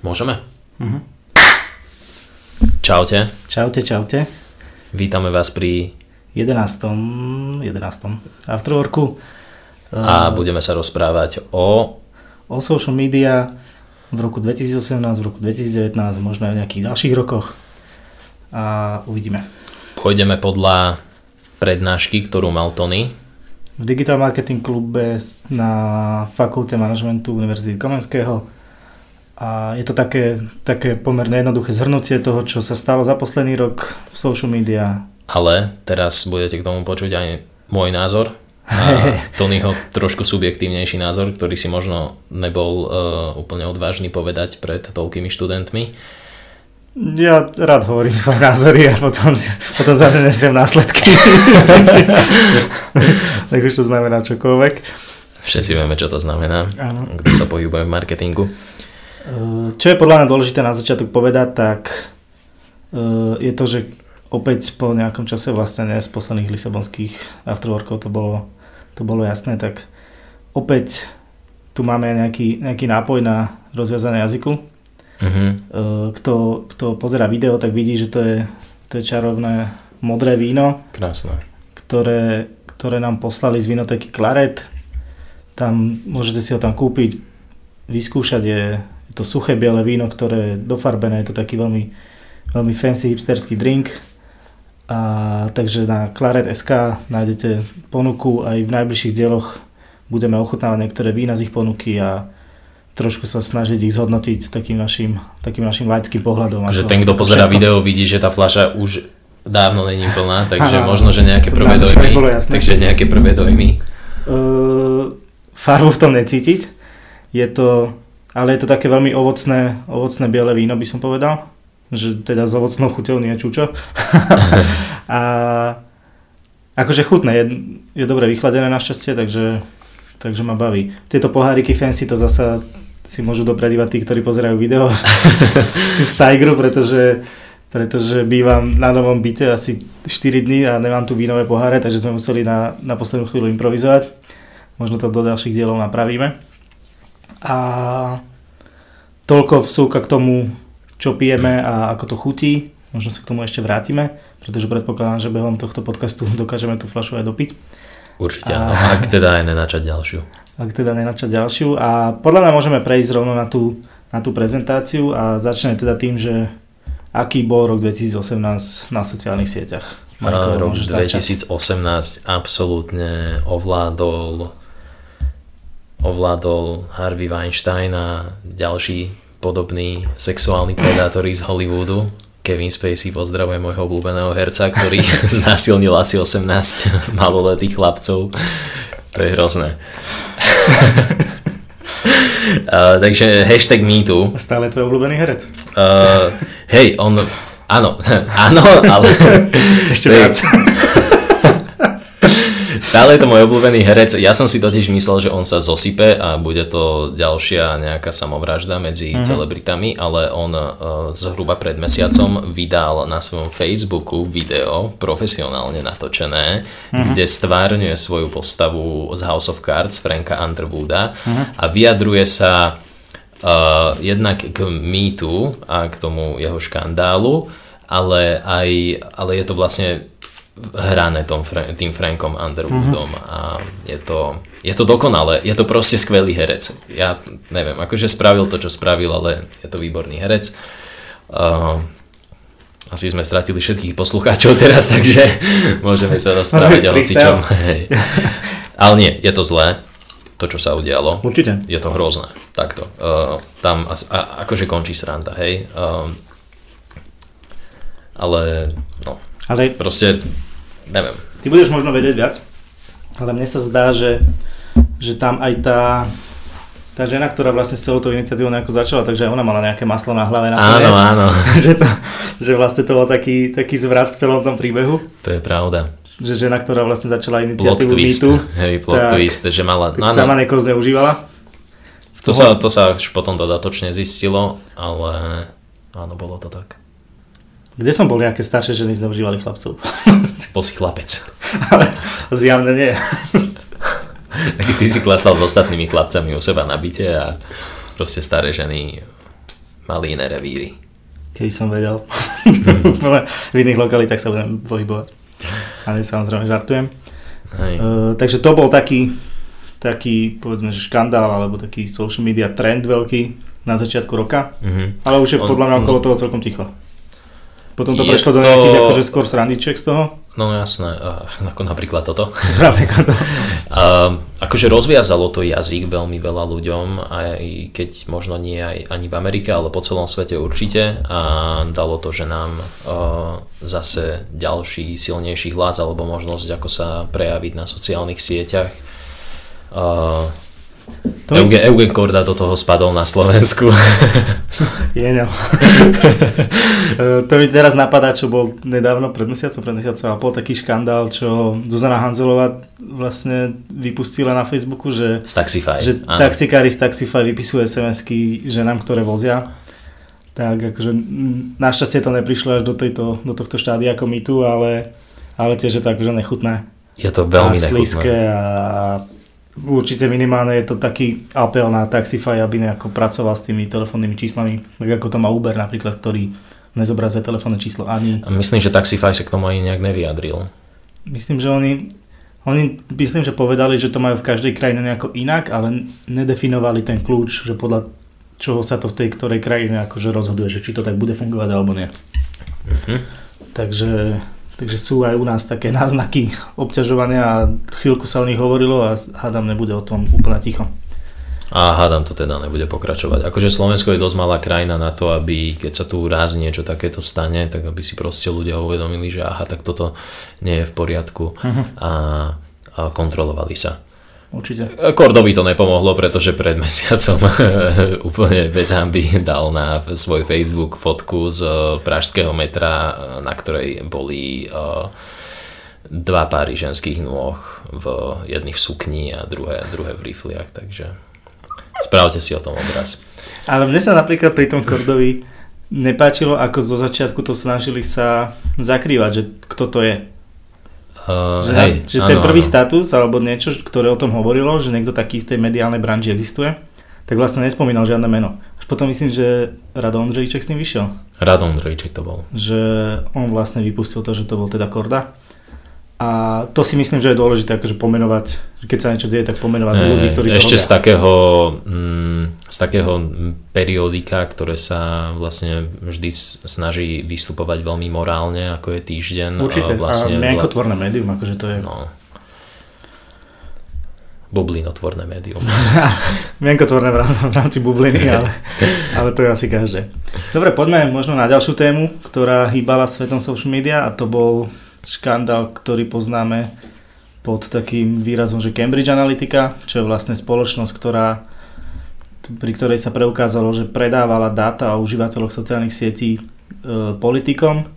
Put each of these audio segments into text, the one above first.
Môžeme? Mhm. Čaute, Čaute, čaute. vítame vás pri 11. 11. Afterworku. a budeme sa rozprávať o... O social media v roku 2018, v roku 2019, možno aj v nejakých ďalších rokoch. A uvidíme. Pôjdeme podľa prednášky, ktorú mal Tony. V Digital Marketing klube na fakulte manažmentu Univerzity Komenského. A je to také, také pomerne jednoduché zhrnutie toho, čo sa stalo za posledný rok v social media. Ale teraz budete k tomu počuť aj môj názor a Tonyho trošku subjektívnejší názor, ktorý si možno nebol uh, úplne odvážny povedať pred toľkými študentmi. Ja rád hovorím svoje názory a potom, potom za ne nesiem následky. tak už to znamená čokoľvek. Všetci vieme, čo to znamená, Áno. kto sa pohybuje v marketingu. Eh, Čo je podľa mňa dôležité na začiatok povedať, tak eh, je to, že opäť po nejakom čase vlastne ne, z posledných lisabonských afterworkov to bolo, to bolo jasné, tak opäť tu máme nejaký, nejaký nápoj na rozviazané jazyku. Eh, Kto, kto pozera video, tak vidí, že to je, to je čarovné modré víno, Krásne. ktoré, ktoré nám poslali z vinoteky Claret. Tam môžete si ho tam kúpiť, vyskúšať. Je to suché biele víno, ktoré je dofarbené, je to taký veľmi, veľmi fancy hipsterský drink. A, takže na Claret.sk nájdete ponuku aj v najbližších dieloch budeme ochutnávať niektoré vína z ich ponuky a trošku sa snažiť ich zhodnotiť takým našim, takým našim laickým pohľadom. Že ten, kto pozera všetko. video, vidí, že tá fľaša už dávno není plná, takže možno, že nejaké prvé dojmy. Takže nejaké prvé dojmy. Uh, farbu v tom necítiť. Je to, ale je to také veľmi ovocné, ovocné biele víno by som povedal. Že teda s ovocnou chuťou nie čučo. a akože chutné, je, je dobre vychladené našťastie, takže, takže ma baví. Tieto poháriky fancy to zasa si môžu dopredívať tí, ktorí pozerajú video. Sú z Tigru, pretože pretože bývam na novom byte asi 4 dní a nemám tu vínové poháre, takže sme museli na, na poslednú chvíľu improvizovať. Možno to do ďalších dielov napravíme. A toľko vsúka k tomu, čo pijeme a ako to chutí. Možno sa k tomu ešte vrátime, pretože predpokladám, že behom tohto podcastu dokážeme tú fľašu aj dopiť. Určite A- ak teda aj nenačať ďalšiu. Ak teda nenačať ďalšiu. A podľa mňa môžeme prejsť rovno na tú, na tú prezentáciu a začne teda tým, že aký bol rok 2018 na sociálnych sieťach. Marko, rok môžeš začať. 2018 absolútne ovládol ovládol Harvey Weinstein a ďalší podobní sexuálni predátori z Hollywoodu. Kevin Spacey pozdravuje môjho obľúbeného herca, ktorý znásilnil asi 18 maloletých chlapcov. To je hrozné. Uh, takže hashtag MeToo. Stále tvoj obľúbený herec. Uh, hej, on... Áno, áno, ale... Ešte viac. Stále je to môj obľúbený herec. Ja som si totiž myslel, že on sa zosype a bude to ďalšia nejaká samovražda medzi Mhm. mm-hmm. celebritami, ale on uh, zhruba pred mesiacom vydal na svojom Facebooku video profesionálne natočené, Mhm. mm-hmm. kde stvárňuje svoju postavu z House of Cards Franka Underwooda Mhm. a vyjadruje sa uh, jednak k mýtu a k tomu jeho škandálu, ale, aj, ale je to vlastne hrané tom, tým Frankom Underwoodom Mhm. a je to, je to dokonalé, je to proste skvelý herec. Ja neviem, akože spravil to, čo spravil, ale je to výborný herec. Uh, asi sme stratili všetkých poslucháčov teraz, takže môžeme sa rozprávať o hocičom. Hej. Ale nie, je to zlé, to čo sa udialo. Určite. Je to hrozné, takto. Uh, tam as, a, akože končí sranda, hej. Um, ale no, Ale proste, neviem. ty budeš možno vedieť viac, ale mne sa zdá, že, že tam aj tá, tá žena, ktorá vlastne s celou tou iniciatívou nejako začala, takže ona mala nejaké maslo na hlave Áno, nakoniec. áno, že, to, že vlastne to bol taký, taký zvrat v celom tom príbehu. to je pravda. Že žena, ktorá vlastne začala Plot iniciatívu twist, MeToo, hej, plot tak- twist, že mala, no, sama áno, niekoho zneužívala. to, sa, to sa až potom dodatočne zistilo, ale áno, bolo to tak. Kde som bol, nejaké staršie ženy zneužívali chlapcov. Bol si chlapec. Ale zjavne nie. Ty si klasal s ostatnými chlapcami u seba na byte a proste staré ženy mali iné revíry. Keby som vedel. v iných lokalitách sa budem pohybovať. Ale samozrejme žartujem. Uh, takže to bol taký, taký, povedzme, že škandál, alebo taký social media trend veľký na začiatku roka. Mhm. Ale už je On- podľa mňa okolo toho celkom ticho. Potom to Je prešlo do to- nejakých akože skôr srandičiek z toho. No jasné, uh, ako napríklad toto. Ako to. Akože rozviazalo to jazyk veľmi veľa ľuďom, aj keď možno nie aj ani v Amerike, ale po celom svete určite a dalo to, že nám zase ďalší silnejší hlas alebo možnosť, ako sa prejaviť na sociálnych sieťach. To Eugen, Eugen Korda do toho spadol na Slovensku. Je no. To mi teraz napadá, čo bol nedávno, pred mesiacom, pred mesiacom a pol taký škandál, čo Zuzana Hanzelová vlastne vypustila na Facebooku, že, Z Taxify. že áno. taxikári z Taxify vypisujú SMS-ky ženám, ktoré vozia. Tak akože našťastie to neprišlo až do, tejto, do tohto štádia ako my tu, ale, ale tiež je to akože nechutné. Je to veľmi a nechutné. a určite minimálne je to taký apel na Taxify, aby nejako pracoval s tými telefónnymi číslami, tak ako to má Uber napríklad, ktorý nezobrazuje telefónne číslo ani. Myslím, že Taxify sa k tomu ani nejak nevyjadril. Myslím, že oni, oni myslím, že povedali, že to majú v každej krajine nejako inak, ale nedefinovali ten kľúč, že podľa čoho sa to v tej ktorej krajine akože rozhoduje, že či to tak bude fungovať alebo nie. Mhm. Takže, takže sú aj u nás také náznaky obťažovania a chvíľku sa o nich hovorilo a hádam nebude o tom úplne ticho. A hádam to teda nebude pokračovať. Akože Slovensko je dosť malá krajina na to, aby keď sa tu raz niečo takéto stane, tak aby si proste ľudia uvedomili, že aha, tak toto nie je v poriadku Mhm. a, a kontrolovali sa. Určite. Kordovi to nepomohlo, pretože pred mesiacom úplne bez hamby dal na svoj Facebook fotku z pražského metra, na ktorej boli eh, dva páry ženských nôh, v jedný v sukni a druhé, druhé v rifliach, takže spravte si o tom obraz. Ale mne sa napríklad pri tom Kordovi nepáčilo, ako zo začiatku to snažili sa zakrývať, že kto to je. Uh, Že, hej, že ten prvý status alebo niečo, ktoré o tom hovorilo, že niekto taký v tej mediálnej branži existuje, tak vlastne nespomínal žiadne meno. Až potom myslím, že Rado Ondřejček s tým vyšiel. Radom Drejček to bol. Že on vlastne vypustil to, že to bol teda Korda. A to si myslím, že je dôležité akože pomenovať, keď sa niečo deje, tak pomenovať Eh, ľudí, ktorí Ešte to z takého, mm, z takého periodika, ktoré sa vlastne vždy snaží vystupovať veľmi morálne, ako je týždeň. Určite. a Vlastne, a mienkotvorné médium, akože to je... no, bublinotvorné médium. Mienkotvorné v rámci bubliny, ale, ale to je asi každé. Dobre, poďme možno na ďalšiu tému, ktorá hýbala svetom social media a to bol škandál, ktorý poznáme pod takým výrazom, že Cambridge Analytica, čo je vlastne spoločnosť, ktorá, pri ktorej sa preukázalo, že predávala dáta o užívateľoch sociálnych sietí e, politikom,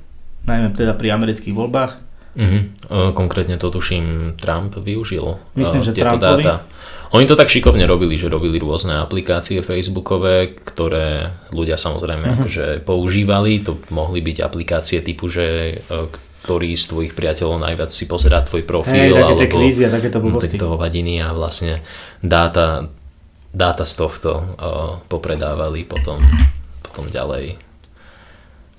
najmä teda pri amerických voľbách. Mhm. E, Konkrétne to tuším Trump využil. Myslím, e, že tieto Trumpovi. dáta. Oni to tak šikovne robili, že robili rôzne aplikácie facebookové, ktoré ľudia samozrejme Mhm. akože používali. To mohli byť aplikácie typu, že e, ktorý z tvojich priateľov najviac si pozerá tvoj profil, tie alebo kvízy a takéto blbosti. tak toho vadiny a vlastne dáta, dáta z tohto uh, popredávali potom, potom ďalej.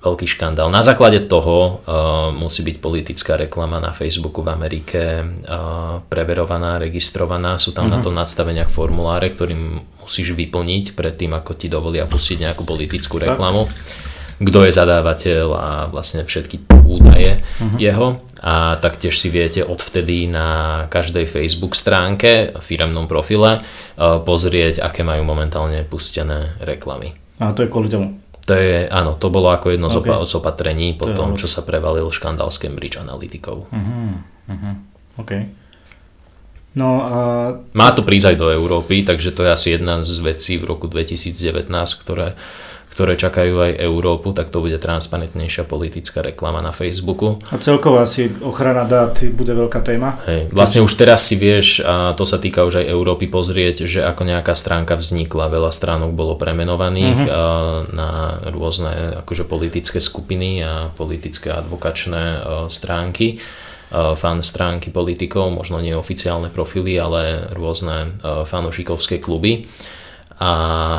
Veľký škandál. Na základe toho uh, musí byť politická reklama na Facebooku v Amerike uh, preverovaná, registrovaná. Sú tam na to nadstaveniach formuláre, ktorým musíš vyplniť predtým, ako ti dovolia pustiť nejakú politickú reklamu. Kto je zadávateľ a vlastne všetky údaje jeho. A taktiež si viete odvtedy na každej Facebook stránke, firemnom profile, uh, pozrieť, aké majú momentálne pustené reklamy. A to je kvôli tomu. To je, áno, to bolo ako jedno z, OK. opa- z opatrení po To tom, čo sa prevalil škandál s Cambridge Analytikou. Uh-huh, uh-huh. OK. No a Má to prísť aj do Európy, takže to je asi jedna z vecí v roku 2019, ktoré, ktoré čakajú aj Európu, tak to bude transparentnejšia politická reklama na Facebooku. A celkovo asi ochrana dát bude veľká téma. Hej. Vlastne už teraz si vieš, a to sa týka už aj Európy, pozrieť, že ako nejaká stránka vznikla, veľa stránok bolo premenovaných a na rôzne akože politické skupiny a politické advokačné a, stránky, a, fan stránky politikov, možno nie oficiálne profily, ale rôzne a, fanúšikovské kluby. A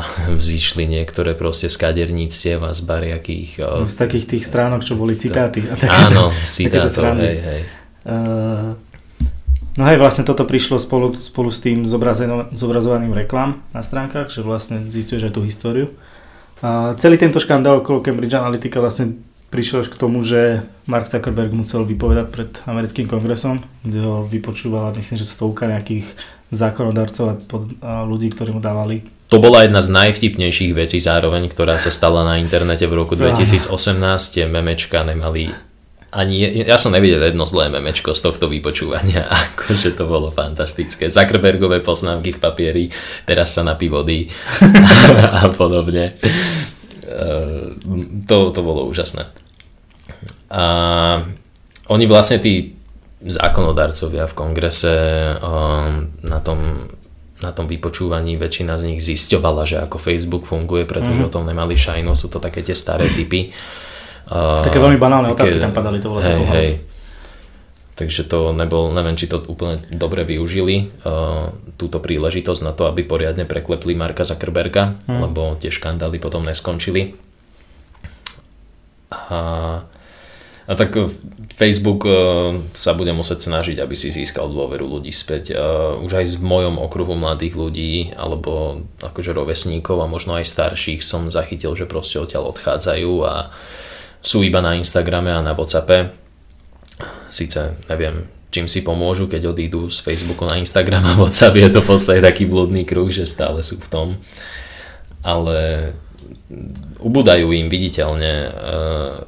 vzýšli niektoré proste z kaderníctiev a z bariakých... No, z takých tých stránok, čo boli citáty. A áno, citátov, hej, hej. Uh, no hej, vlastne toto prišlo spolu, spolu s tým zobrazovaným reklam na stránkach, že vlastne zistuješ aj tú históriu. A celý tento škandál okolo Cambridge Analytica vlastne prišiel až k tomu, že Mark Zuckerberg musel vypovedať pred americkým kongresom, kde ho vypočúvala, myslím, že stovka nejakých zákonodarcov a, pod, a ľudí, ktorí mu dávali to bola jedna z najvtipnejších vecí zároveň, ktorá sa stala na internete v roku 2018. Tie memečka nemali ani, ja som nevidel jedno zlé memečko z tohto vypočúvania, akože to bolo fantastické. Zuckerbergové poznámky v papieri, teraz sa napí vody a podobne. To, to bolo úžasné. A oni vlastne tí zákonodarcovia v kongrese um, na tom na tom vypočúvaní väčšina z nich zisťovala, že ako Facebook funguje, pretože mm-hmm. o tom nemali šajno, sú to také tie staré typy. Také veľmi banálne otázky tam padali, to bolo hej, hej. Takže to nebol, neviem, či to úplne dobre využili, uh, túto príležitosť na to, aby poriadne preklepli Marka Zuckerberga, mm. lebo tie škandály potom neskončili. A a tak e, Facebook e, sa bude musieť snažiť, aby si získal dôveru ľudí späť. E, už aj v mojom okruhu mladých ľudí, alebo akože rovesníkov a možno aj starších som zachytil, že proste odtiaľ odchádzajú a sú iba na Instagrame a na Whatsappe. Sice neviem, čím si pomôžu, keď odídu z Facebooku na Instagram a Whatsapp je to v podstate taký blúdny kruh, že stále sú v tom. Ale ubúdajú im viditeľne. E,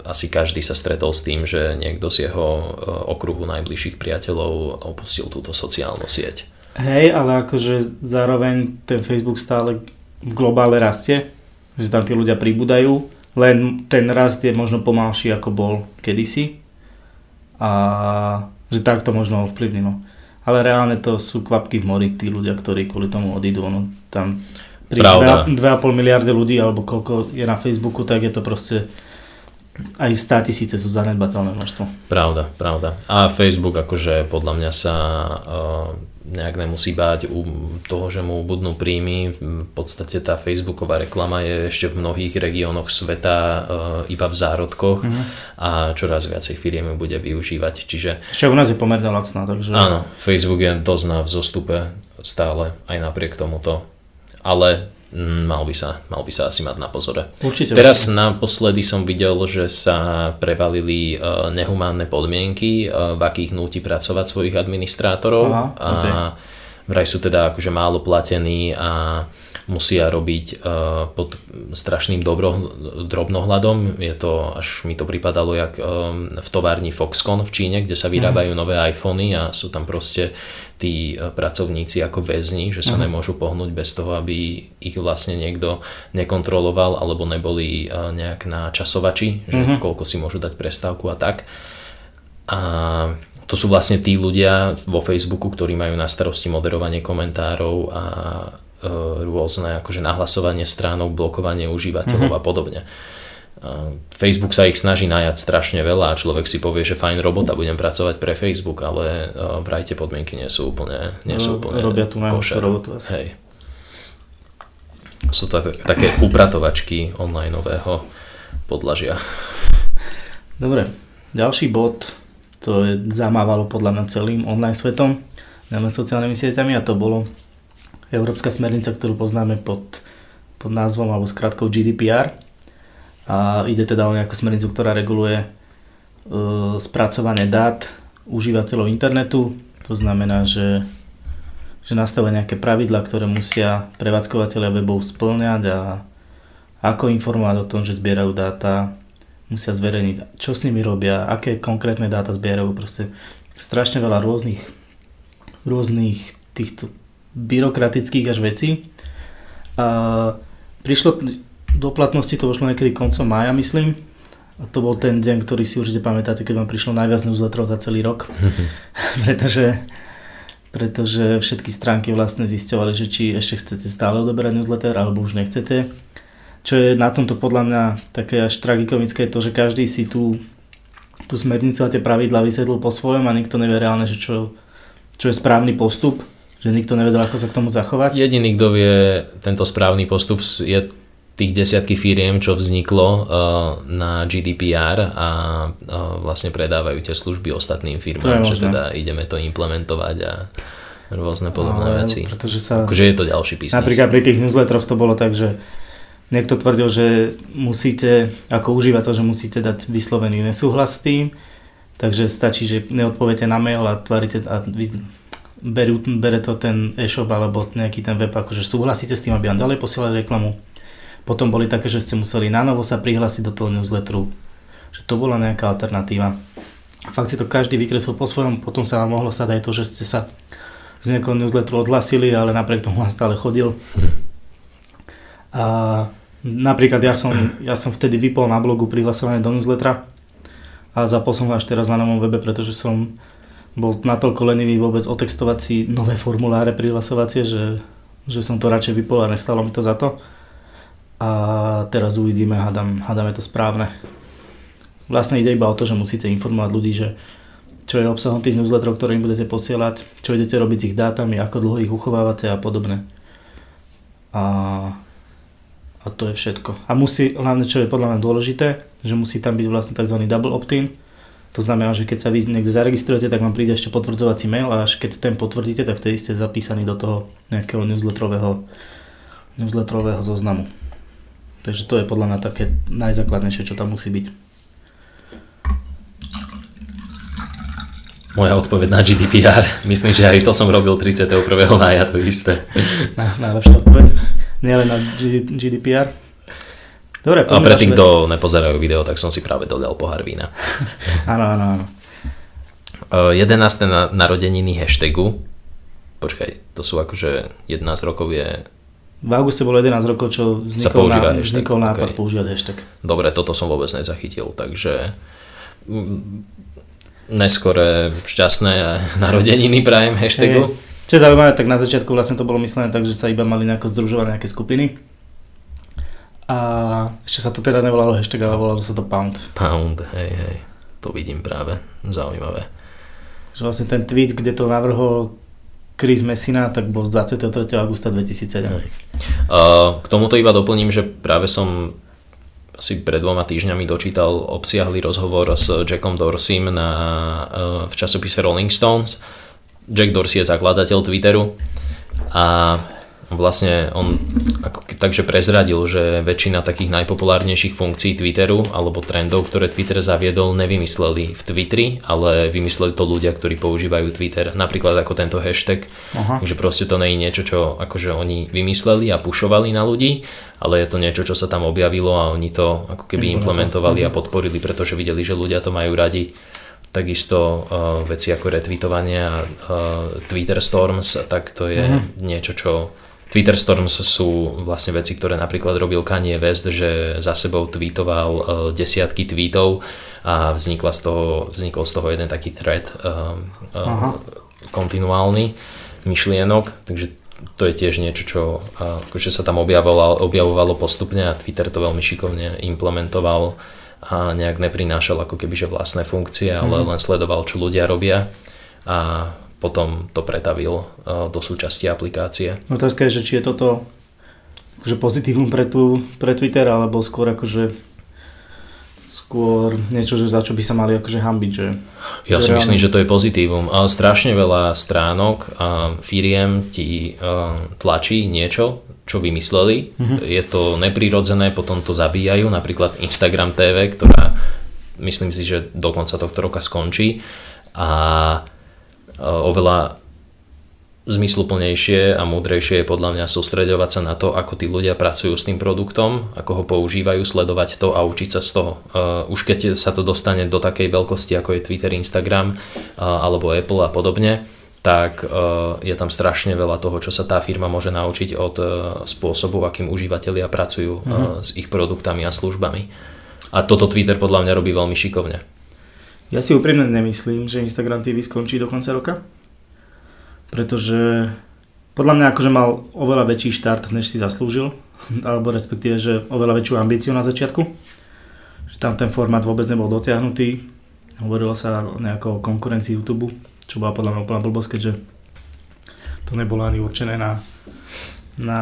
asi každý sa stretol s tým, že niekto z jeho e, okruhu najbližších priateľov opustil túto sociálnu sieť. Hej, ale akože zároveň ten Facebook stále v globále rastie, že tam tí ľudia pribúdajú, len ten rast je možno pomalší ako bol kedysi a že tak to možno ovplyvnilo. Ale reálne to sú kvapky v mori, tí ľudia, ktorí kvôli tomu odídu. No, tam pri 2,5 miliardy ľudí, alebo koľko je na Facebooku, tak je to proste aj 100 tisíce sú zanedbateľné množstvo. Pravda, pravda. A Facebook akože podľa mňa sa uh, nejak nemusí báť u toho, že mu budnú príjmy. V podstate tá Facebooková reklama je ešte v mnohých regiónoch sveta uh, iba v zárodkoch uh-huh. a čoraz viacej firiem ju bude využívať. Čiže... Ešte u nás je pomerne lacná, takže... Áno, Facebook je dosť na vzostupe stále, aj napriek tomuto ale mm, mal by, sa, mal by sa asi mať na pozore. Určite. Teraz naposledy som videl, že sa prevalili uh, nehumánne podmienky, uh, v akých núti pracovať svojich administrátorov Aha, a vraj sú teda akože málo platení a musia robiť uh, pod strašným dobro, drobnohľadom. Je to, až mi to pripadalo, jak um, v továrni Foxconn v Číne, kde sa vyrábajú mm. nové iPhony a sú tam proste tí uh, pracovníci ako väzni, že sa mm. nemôžu pohnúť bez toho, aby ich vlastne niekto nekontroloval alebo neboli nejak na časovači, že mm. koľko si môžu dať prestávku a tak. A to sú vlastne tí ľudia vo Facebooku, ktorí majú na starosti moderovanie komentárov a rôzne akože nahlasovanie stránok, blokovanie užívateľov mm-hmm. a podobne. Facebook sa ich snaží najať strašne veľa a človek si povie, že fajn robota, budem pracovať pre Facebook, ale uh, vraj tie podmienky nie sú úplne, nie sú úplne Robia tu najhoršiu robotu asi. Hej. Sú to také upratovačky onlineového podlažia. Dobre, ďalší bod, to je zamávalo podľa mňa celým online svetom, najmä sociálnymi sieťami a to bolo európska smernica, ktorú poznáme pod, pod názvom alebo skratkou GDPR. A ide teda o nejakú smernicu, ktorá reguluje uh, spracovanie dát užívateľov internetu. To znamená, že, že nastavia nejaké pravidla, ktoré musia prevádzkovateľia webov splňať a ako informovať o tom, že zbierajú dáta, musia zverejniť, čo s nimi robia, aké konkrétne dáta zbierajú, proste strašne veľa rôznych, rôznych týchto byrokratických až vecí. A prišlo do platnosti, to vošlo niekedy koncom mája, myslím. A to bol ten deň, ktorý si určite pamätáte, keď vám prišlo najviac newsletterov za celý rok. pretože, pretože všetky stránky vlastne zisťovali, že či ešte chcete stále odoberať newsletter, alebo už nechcete. Čo je na tomto podľa mňa také až tragikomické, je to, že každý si tú, tú smernicu a tie pravidla vysvetlil po svojom a nikto nevie reálne, že čo, čo je správny postup že nikto nevedel, ako sa k tomu zachovať. Jediný, kto vie tento správny postup je tých desiatky firiem, čo vzniklo uh, na GDPR a uh, vlastne predávajú tie služby ostatným firmám, že teda ideme to implementovať a rôzne podobné Ale, veci. Pretože sa... Akože je to ďalší biznis. Napríklad pri tých newsletteroch to bolo tak, že niekto tvrdil, že musíte, ako užívateľ, že musíte dať vyslovený nesúhlas s tým, takže stačí, že neodpoviete na mail a tvárite a vy, berú, bere to ten e-shop alebo nejaký ten web, akože súhlasíte s tým, aby vám ďalej posielali reklamu. Potom boli také, že ste museli na novo sa prihlásiť do toho newsletteru. Že to bola nejaká alternatíva. Fakt si to každý vykreslil po svojom, potom sa vám mohlo stať aj to, že ste sa z nejakého newsletteru odhlasili, ale napriek tomu vám stále chodil. A napríklad ja som, ja som vtedy vypol na blogu prihlasovanie do newslettera a zapol som až teraz na novom webe, pretože som bol natoľko lenivý vôbec otextovať si nové formuláre prihlasovacie, že, že som to radšej vypol a nestalo mi to za to. A teraz uvidíme, hádam, hádam je to správne. Vlastne ide iba o to, že musíte informovať ľudí, že čo je obsahom tých newsletterov, ktoré im budete posielať, čo idete robiť s ich dátami, ako dlho ich uchovávate a podobne. A, a to je všetko. A musí, hlavne čo je podľa mňa dôležité, že musí tam byť vlastne tzv. double opt-in. To znamená, že keď sa vy niekde zaregistrujete, tak vám príde ešte potvrdzovací mail a až keď ten potvrdíte, tak vtedy ste zapísaní do toho nejakého newsletterového, newsletterového zoznamu. Takže to je podľa mňa také najzákladnejšie, čo tam musí byť. Moja odpoveď na GDPR. Myslím, že aj to som robil 31. mája, to isté. Na, najlepšia odpoveď. Nielen na GDPR. Dobre, A pre tých, kto nepozerajú video, tak som si práve dodal pohár vína. áno, áno, áno. 11. Na, narodeniny hashtagu. Počkaj, to sú akože 11 rokov je... V auguste bolo 11 rokov, čo vznikol, na, vznikol nápad okay. používať hashtag. Dobre, toto som vôbec nezachytil, takže neskore šťastné narodeniny prajem hashtagu. Hey, čo je zaujímavé, tak na začiatku vlastne to bolo myslené tak, že sa iba mali nejako združovať nejaké skupiny. A ešte sa to teda nevolalo hashtag, ale volalo sa to Pound. Pound, hej, hej. To vidím práve. Zaujímavé. Že vlastne ten tweet, kde to navrhol Chris Messina, tak bol z 23. augusta 2007. Hej. K tomuto iba doplním, že práve som asi pred dvoma týždňami dočítal obsiahly rozhovor s Jackom Dorseym na, eh, v časopise Rolling Stones. Jack Dorsey je zakladateľ Twitteru a vlastne on ako, takže prezradil, že väčšina takých najpopulárnejších funkcií Twitteru alebo trendov, ktoré Twitter zaviedol, nevymysleli v Twitteri, ale vymysleli to ľudia, ktorí používajú Twitter. Napríklad ako tento hashtag. Aha. Takže proste to nie je niečo, čo akože oni vymysleli a pušovali na ľudí, ale je to niečo, čo sa tam objavilo a oni to ako keby implementovali a podporili, pretože videli, že ľudia to majú radi takisto uh, veci ako retweetovanie a uh, Twitter Storms, tak to je uh-huh. niečo, čo Twitter Storms sú vlastne veci, ktoré napríklad robil Kanye West, že za sebou tweetoval uh, desiatky tweetov a vznikla z toho, vznikol z toho jeden taký thread uh, uh, kontinuálny myšlienok, takže to je tiež niečo, čo akože sa tam objavovalo, objavovalo postupne a Twitter to veľmi šikovne implementoval a nejak neprinášal ako keby že vlastné funkcie, ale mm. len sledoval, čo ľudia robia. A potom to pretavil uh, do súčasti aplikácie. Otázka je, že či je toto akože pozitívum pre, tú, pre Twitter, alebo skôr akože skôr niečo, že za čo by sa mali akože hambiť, že... Ja že si reálne... myslím, že to je pozitívum. Ale strašne veľa stránok a firiem ti uh, tlačí niečo, čo vymysleli. Mm-hmm. Je to neprirodzené, potom to zabíjajú. Napríklad Instagram TV, ktorá myslím si, že do konca tohto roka skončí. A oveľa zmysluplnejšie a múdrejšie je podľa mňa sústredovať sa na to, ako tí ľudia pracujú s tým produktom, ako ho používajú, sledovať to a učiť sa z toho. Už keď sa to dostane do takej veľkosti, ako je Twitter, Instagram alebo Apple a podobne, tak je tam strašne veľa toho, čo sa tá firma môže naučiť od spôsobu, akým užívateľia pracujú mm-hmm. s ich produktami a službami. A toto Twitter podľa mňa robí veľmi šikovne. Ja si úprimne nemyslím, že Instagram TV skončí do konca roka, pretože podľa mňa akože mal oveľa väčší štart, než si zaslúžil, alebo respektíve, že oveľa väčšiu ambíciu na začiatku. Že tam ten formát vôbec nebol dotiahnutý. Hovorilo sa o nejakou konkurencii YouTube, čo bola podľa mňa úplná blbosť, keďže To nebolo ani určené na, na,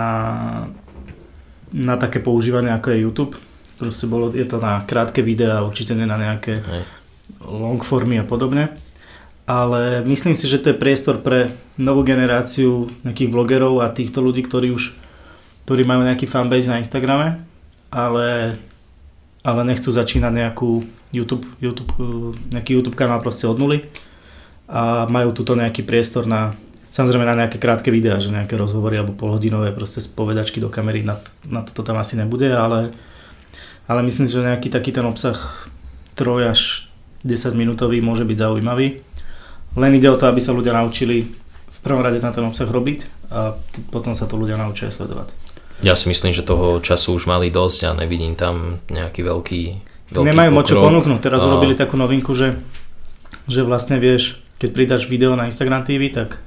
na také používanie ako je YouTube. Proste bolo, je to na krátke videá, určite nie na nejaké Hej. Long formy a podobne. Ale myslím si, že to je priestor pre novú generáciu nejakých vlogerov a týchto ľudí, ktorí už ktorí majú nejaký fanbase na Instagrame, ale, ale nechcú začínať nejakú YouTube, YouTube, eh, nejaký YouTube kanál proste od nuly a majú tuto nejaký priestor na samozrejme na nejaké krátke videá, že nejaké rozhovory alebo polhodinové proste spovedačky do kamery, na, na toto tam asi nebude, ale, ale myslím si, že nejaký taký ten obsah 3 až 10 minútový môže byť zaujímavý. Len ide o to, aby sa ľudia naučili v prvom rade na ten obsah robiť a potom sa to ľudia naučia sledovať. Ja si myslím, že toho času už mali dosť a nevidím tam nejaký veľký, veľký Nemajú moc čo ponúknuť. Teraz A- urobili takú novinku, že, že vlastne vieš, keď pridáš video na Instagram TV, tak,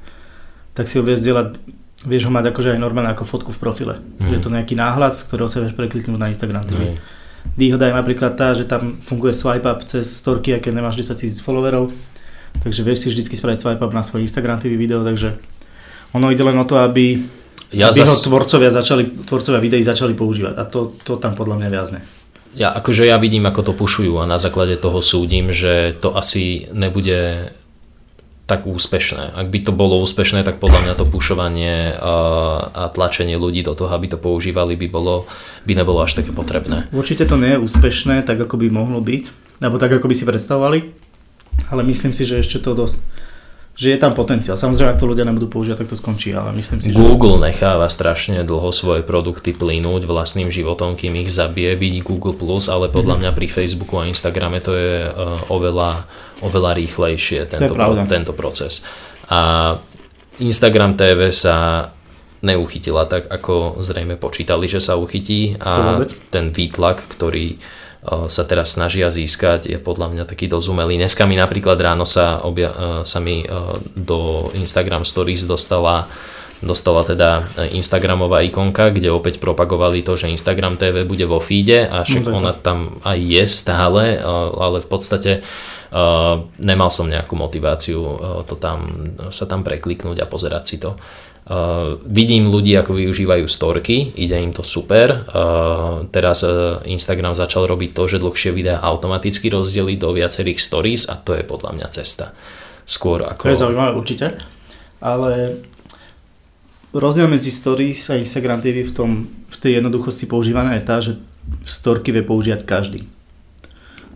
tak si ho vieš zdieľať, vieš ho mať akože aj normálne ako fotku v profile. Mhm. Že je to nejaký náhľad, z ktorého sa vieš prekliknúť na Instagram TV. Hej. Výhoda je napríklad tá, že tam funguje swipe up cez storky, keď nemáš 10 tisíc followerov. Takže vieš si vždycky spraviť swipe up na svoj Instagram TV video, takže ono ide len o to, aby, Ja, aby ho zas, tvorcovia, začali, tvorcovia videí začali používať a to, to tam podľa mňa viazne. ja, akože ja vidím, ako to pušujú a na základe toho súdim, že to asi nebude tak úspešné. Ak by to bolo úspešné, tak podľa mňa to pušovanie a, tlačenie ľudí do toho, aby to používali, by, bolo, by nebolo až také potrebné. Určite to nie je úspešné, tak ako by mohlo byť, alebo tak ako by si predstavovali, ale myslím si, že ešte to dosť, že je tam potenciál. Samozrejme, ak to ľudia nebudú používať, tak to skončí, ale myslím si, že... Google necháva strašne dlho svoje produkty plynúť vlastným životom, kým ich zabije, vidí Google+, ale podľa mňa pri Facebooku a Instagrame to je uh, oveľa, oveľa rýchlejšie tento, pravda. tento proces. A Instagram TV sa neuchytila tak, ako zrejme počítali, že sa uchytí a ten výtlak, ktorý uh, sa teraz snažia získať, je podľa mňa taký dosť umelý. Dneska mi napríklad ráno sa, obja- uh, sa mi uh, do Instagram Stories dostala dostala teda Instagramová ikonka, kde opäť propagovali to, že Instagram TV bude vo feede a však No, tak. ona tam aj je stále, ale v podstate nemal som nejakú motiváciu to tam, sa tam prekliknúť a pozerať si to. Uh, vidím ľudí, ako využívajú storky, ide im to super. Uh, teraz uh, Instagram začal robiť to, že dlhšie videá automaticky rozdeli do viacerých stories a to je podľa mňa cesta. Skôr ako... To je zaujímavé určite, ale rozdiel medzi Stories a Instagram TV v, tom, v tej jednoduchosti používaná je tá, že storky vie používať každý.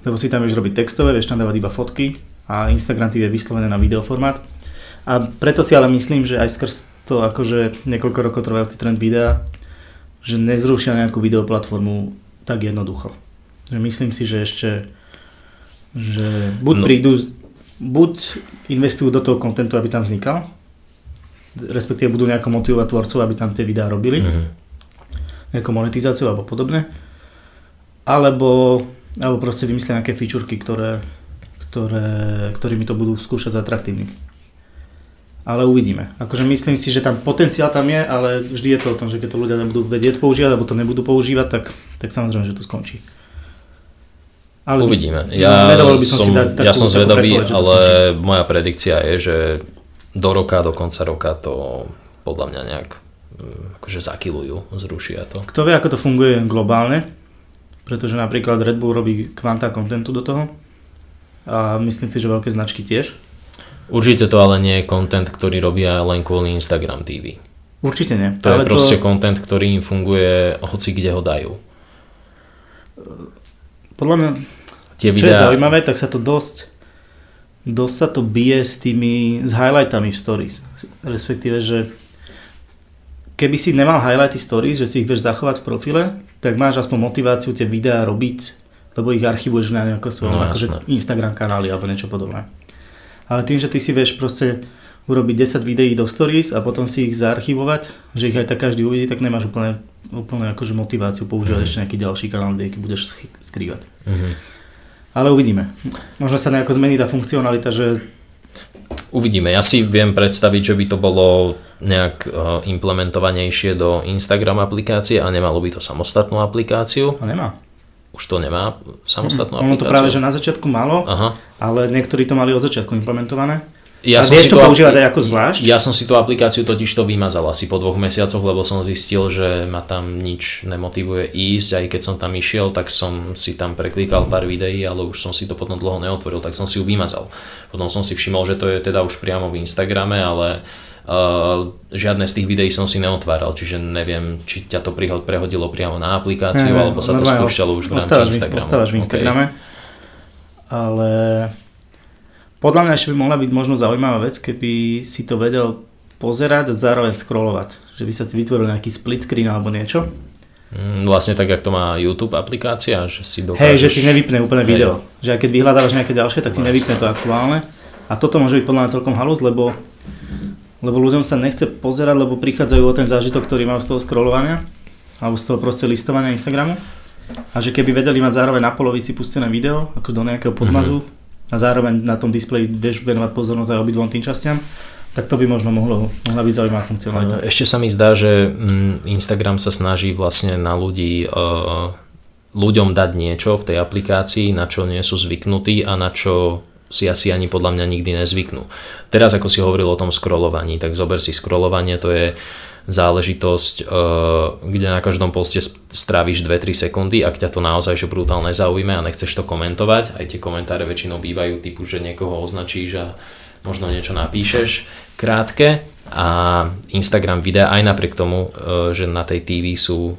Lebo si tam vieš robiť textové, vieš tam dávať iba fotky a Instagram TV je vyslovené na videoformát. A preto si ale myslím, že aj skrz to akože niekoľko rokov trvajúci trend videa, že nezrušia nejakú videoplatformu tak jednoducho. Myslím si, že ešte že buď No. prídu, buď investujú do toho kontentu, aby tam vznikal, respektíve budú nejako motivovať tvorcov, aby tam tie videá robili, Mhm. nejakou monetizáciou alebo podobne, alebo, alebo proste vymyslia nejaké fičurky, ktoré, ktoré, ktorými to budú skúšať zatraktívniť. Ale uvidíme. Akože myslím si, že tam potenciál tam je, ale vždy je to o tom, že keď to ľudia nebudú vedieť používať, alebo to nebudú používať, tak, tak samozrejme, že to skončí. Ale Uvidíme. Ja by som, si dať takú- ja som zvedavý, ale moja predikcia je, že do roka, do konca roka to podľa mňa nejak mm, akože zakilujú, zrušia to. Kto vie, ako to funguje globálne, pretože napríklad Red Bull robí kvanta kontentu do toho a myslím si, že veľké značky tiež. Určite to ale nie je content, ktorý robia len kvôli Instagram TV. Určite nie. To je proste content, ktorý im funguje hoci kde ho dajú. Podľa mňa, Tie čo je videá, zaujímavé, tak sa to dosť, dosť sa to bije s tými, s highlightami v stories. Respektíve, že keby si nemal highlighty stories, že si ich vieš zachovať v profile, tak máš aspoň motiváciu tie videá robiť, lebo ich archivuješ na nejakom svojom No, akože. Instagram kanáli alebo niečo podobné. Ale tým, že ty si vieš proste urobiť 10 videí do stories a potom si ich zaarchivovať, že ich aj tak každý uvidí, tak nemáš úplne, úplne akože motiváciu používať Mhm. ešte nejaký ďalší kanál, kde budeš skrývať. Mhm. Ale uvidíme. Možno sa nejako zmení tá funkcionalita, že Uvidíme. Ja si viem predstaviť, že by to bolo nejak eh, implementovanejšie do Instagram aplikácie a nemalo by to samostatnú aplikáciu. a nemá. Už to nemá samostatnú Ono to aplikáciu. práve, že na začiatku malo, Aha, ale niektorí to mali od začiatku implementované. Ja a som vieš si to používať aj ako zvlášť? Ja som si tú aplikáciu totiž to vymazal asi po dvoch mesiacoch, lebo som zistil, že ma tam nič nemotivuje ísť, aj keď som tam išiel, tak som si tam preklikal pár videí, ale už som si to potom dlho neotvoril, tak som si ju vymazal. Potom som si všimol, že to je teda už priamo v Instagrame, ale uh, žiadne z tých videí som si neotváral, čiže neviem, či ťa to prehodilo priamo na aplikáciu, Ne, alebo sa to spúšťalo už v rámci ostávaš Instagramu. Ostávaš v. Instagrame. Ale podľa mňa ešte by mohla byť možno zaujímavá vec, keby si to vedel pozerať a zároveň scrollovať. Že by sa ti vytvoril nejaký split screen alebo niečo. Mm, Vlastne tak, jak to má YouTube aplikácia, že si dokážeš... Hej, že ti nevypne úplne Hej. video. Že aj keď vyhľadávaš nejaké ďalšie, tak ti No, nevypne to aktuálne. A toto môže byť podľa mňa celkom halus, lebo, lebo ľuďom sa nechce pozerať, lebo prichádzajú o ten zážitok, ktorý majú z toho scrollovania alebo z toho proste listovania Instagramu. A že keby vedeli mať zároveň na polovici pustené video, ako do nejakého podmazu, a zároveň na tom displeji vieš venovať pozornosť aj obidvom tým častiam, tak to by možno mohlo, mohla byť zaujímavá funkcionalita. Ešte sa mi zdá, že mm, Instagram sa snaží vlastne na ľudí uh, ľuďom dať niečo v tej aplikácii, na čo nie sú zvyknutí a na čo si asi ani podľa mňa nikdy nezvyknú. Teraz ako si hovoril o tom scrollovaní, tak zober si scrollovanie, to je záležitosť, uh, kde na každom poste stráviš 2-3 sekundy, ak ťa to naozaj že brutálne zaujíma a nechceš to komentovať, aj tie komentáre väčšinou bývajú typu, že niekoho označíš a možno niečo napíšeš krátke a Instagram videa aj napriek tomu, e, že na tej TV sú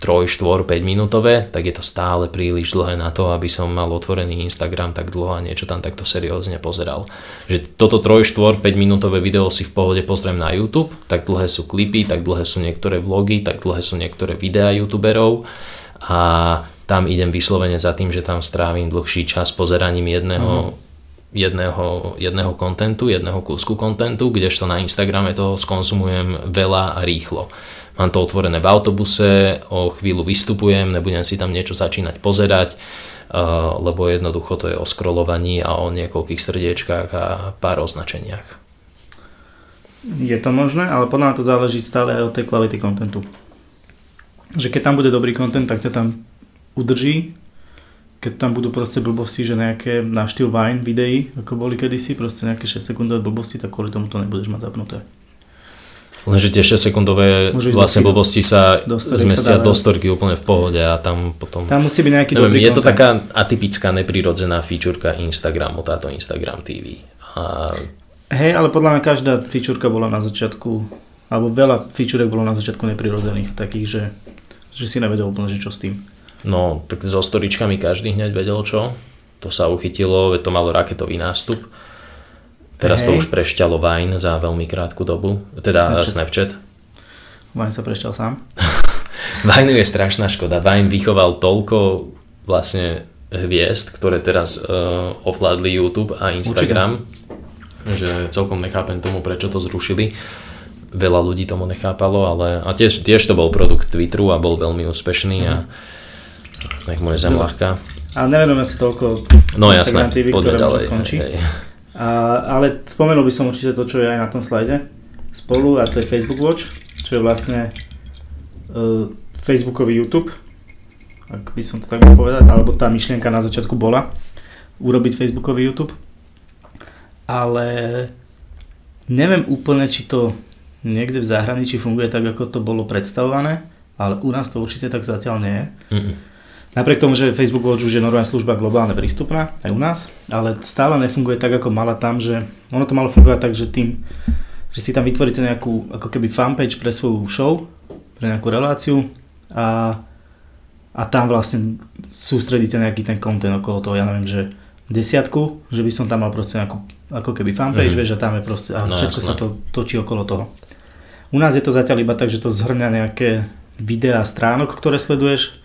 3, 4, 5 minútové, tak je to stále príliš dlhé na to, aby som mal otvorený Instagram tak dlho a niečo tam takto seriózne pozeral. Že toto 3, 4, 5 minútové video si v pohode pozriem na YouTube, tak dlhé sú klipy, tak dlhé sú niektoré vlogy, tak dlhé sú niektoré videá youtuberov a tam idem vyslovene za tým, že tam strávim dlhší čas pozeraním jedného, jedného, jedného kontentu, jedného kúsku kontentu, kdežto na Instagrame toho skonsumujem veľa a rýchlo. Mám to otvorené v autobuse, o chvíľu vystupujem, nebudem si tam niečo začínať pozerať, uh, lebo jednoducho to je o scrollovaní a o niekoľkých srdiečkách a pár označeniach. Je to možné, ale podľa mňa to záleží stále aj od tej kvality kontentu. Že keď tam bude dobrý kontent, tak ťa tam udrží. Keď tam budú proste blbosti, že nejaké na štýl Vine videí, ako boli kedysi, proste nejaké 6 sekundové blbosti, tak kvôli tomu to nebudeš mať zapnuté. Lenže tie 6 sekundové vlastne blbosti sa zmestia do storky úplne v pohode a tam potom... Tam musí byť nejaký Neviem, dobrý je to content. taká atypická, neprirodzená featureka Instagramu, táto Instagram TV. A Hej, ale podľa mňa každá fičurka bola na začiatku, alebo veľa fičurek bolo na začiatku neprirodzených, takých, že, že si nevedel úplne, že čo s tým. No, tak so storičkami každý hneď vedel čo. To sa uchytilo, to malo raketový nástup. Teraz to Hej. už prešťalo Vine za veľmi krátku dobu, teda Snapchat. Snapchat. Vine sa prešťal sám. Vine je strašná škoda. Vine vychoval toľko vlastne hviezd, ktoré teraz uh, ovládli YouTube a Instagram, že celkom nechápem tomu, prečo to zrušili. Veľa ľudí tomu nechápalo, ale a tiež, tiež to bol produkt Twitteru a bol veľmi úspešný a nech mu je zem ľahká. A nevenujeme sa toľko No Instagram jasné, TV, ktoré ďalej. skončí. Hej, hej. A, ale spomenul by som určite to, čo je aj na tom slajde spolu a to je Facebook Watch, čo je vlastne uh, Facebookový YouTube, ak by som to tak mohol povedať, alebo tá myšlienka na začiatku bola urobiť Facebookový YouTube. Ale neviem úplne, či to niekde v zahraničí funguje tak, ako to bolo predstavované, ale u nás to určite tak zatiaľ nie je. Mm-mm. Napriek tomu, že Facebook Watch už je normálna služba globálne prístupná, aj u nás, ale stále nefunguje tak, ako mala tam, že ono to malo fungovať tak, že tým, že si tam vytvoríte nejakú ako keby fanpage pre svoju show, pre nejakú reláciu a, a tam vlastne sústredíte nejaký ten content okolo toho, ja neviem, že desiatku, že by som tam mal proste nejakú, ako keby fanpage, Mhm. vieš, a tam je proste, a No, všetko jasné. sa to točí okolo toho. U nás je to zatiaľ iba tak, že to zhrňa nejaké videá stránok, ktoré sleduješ,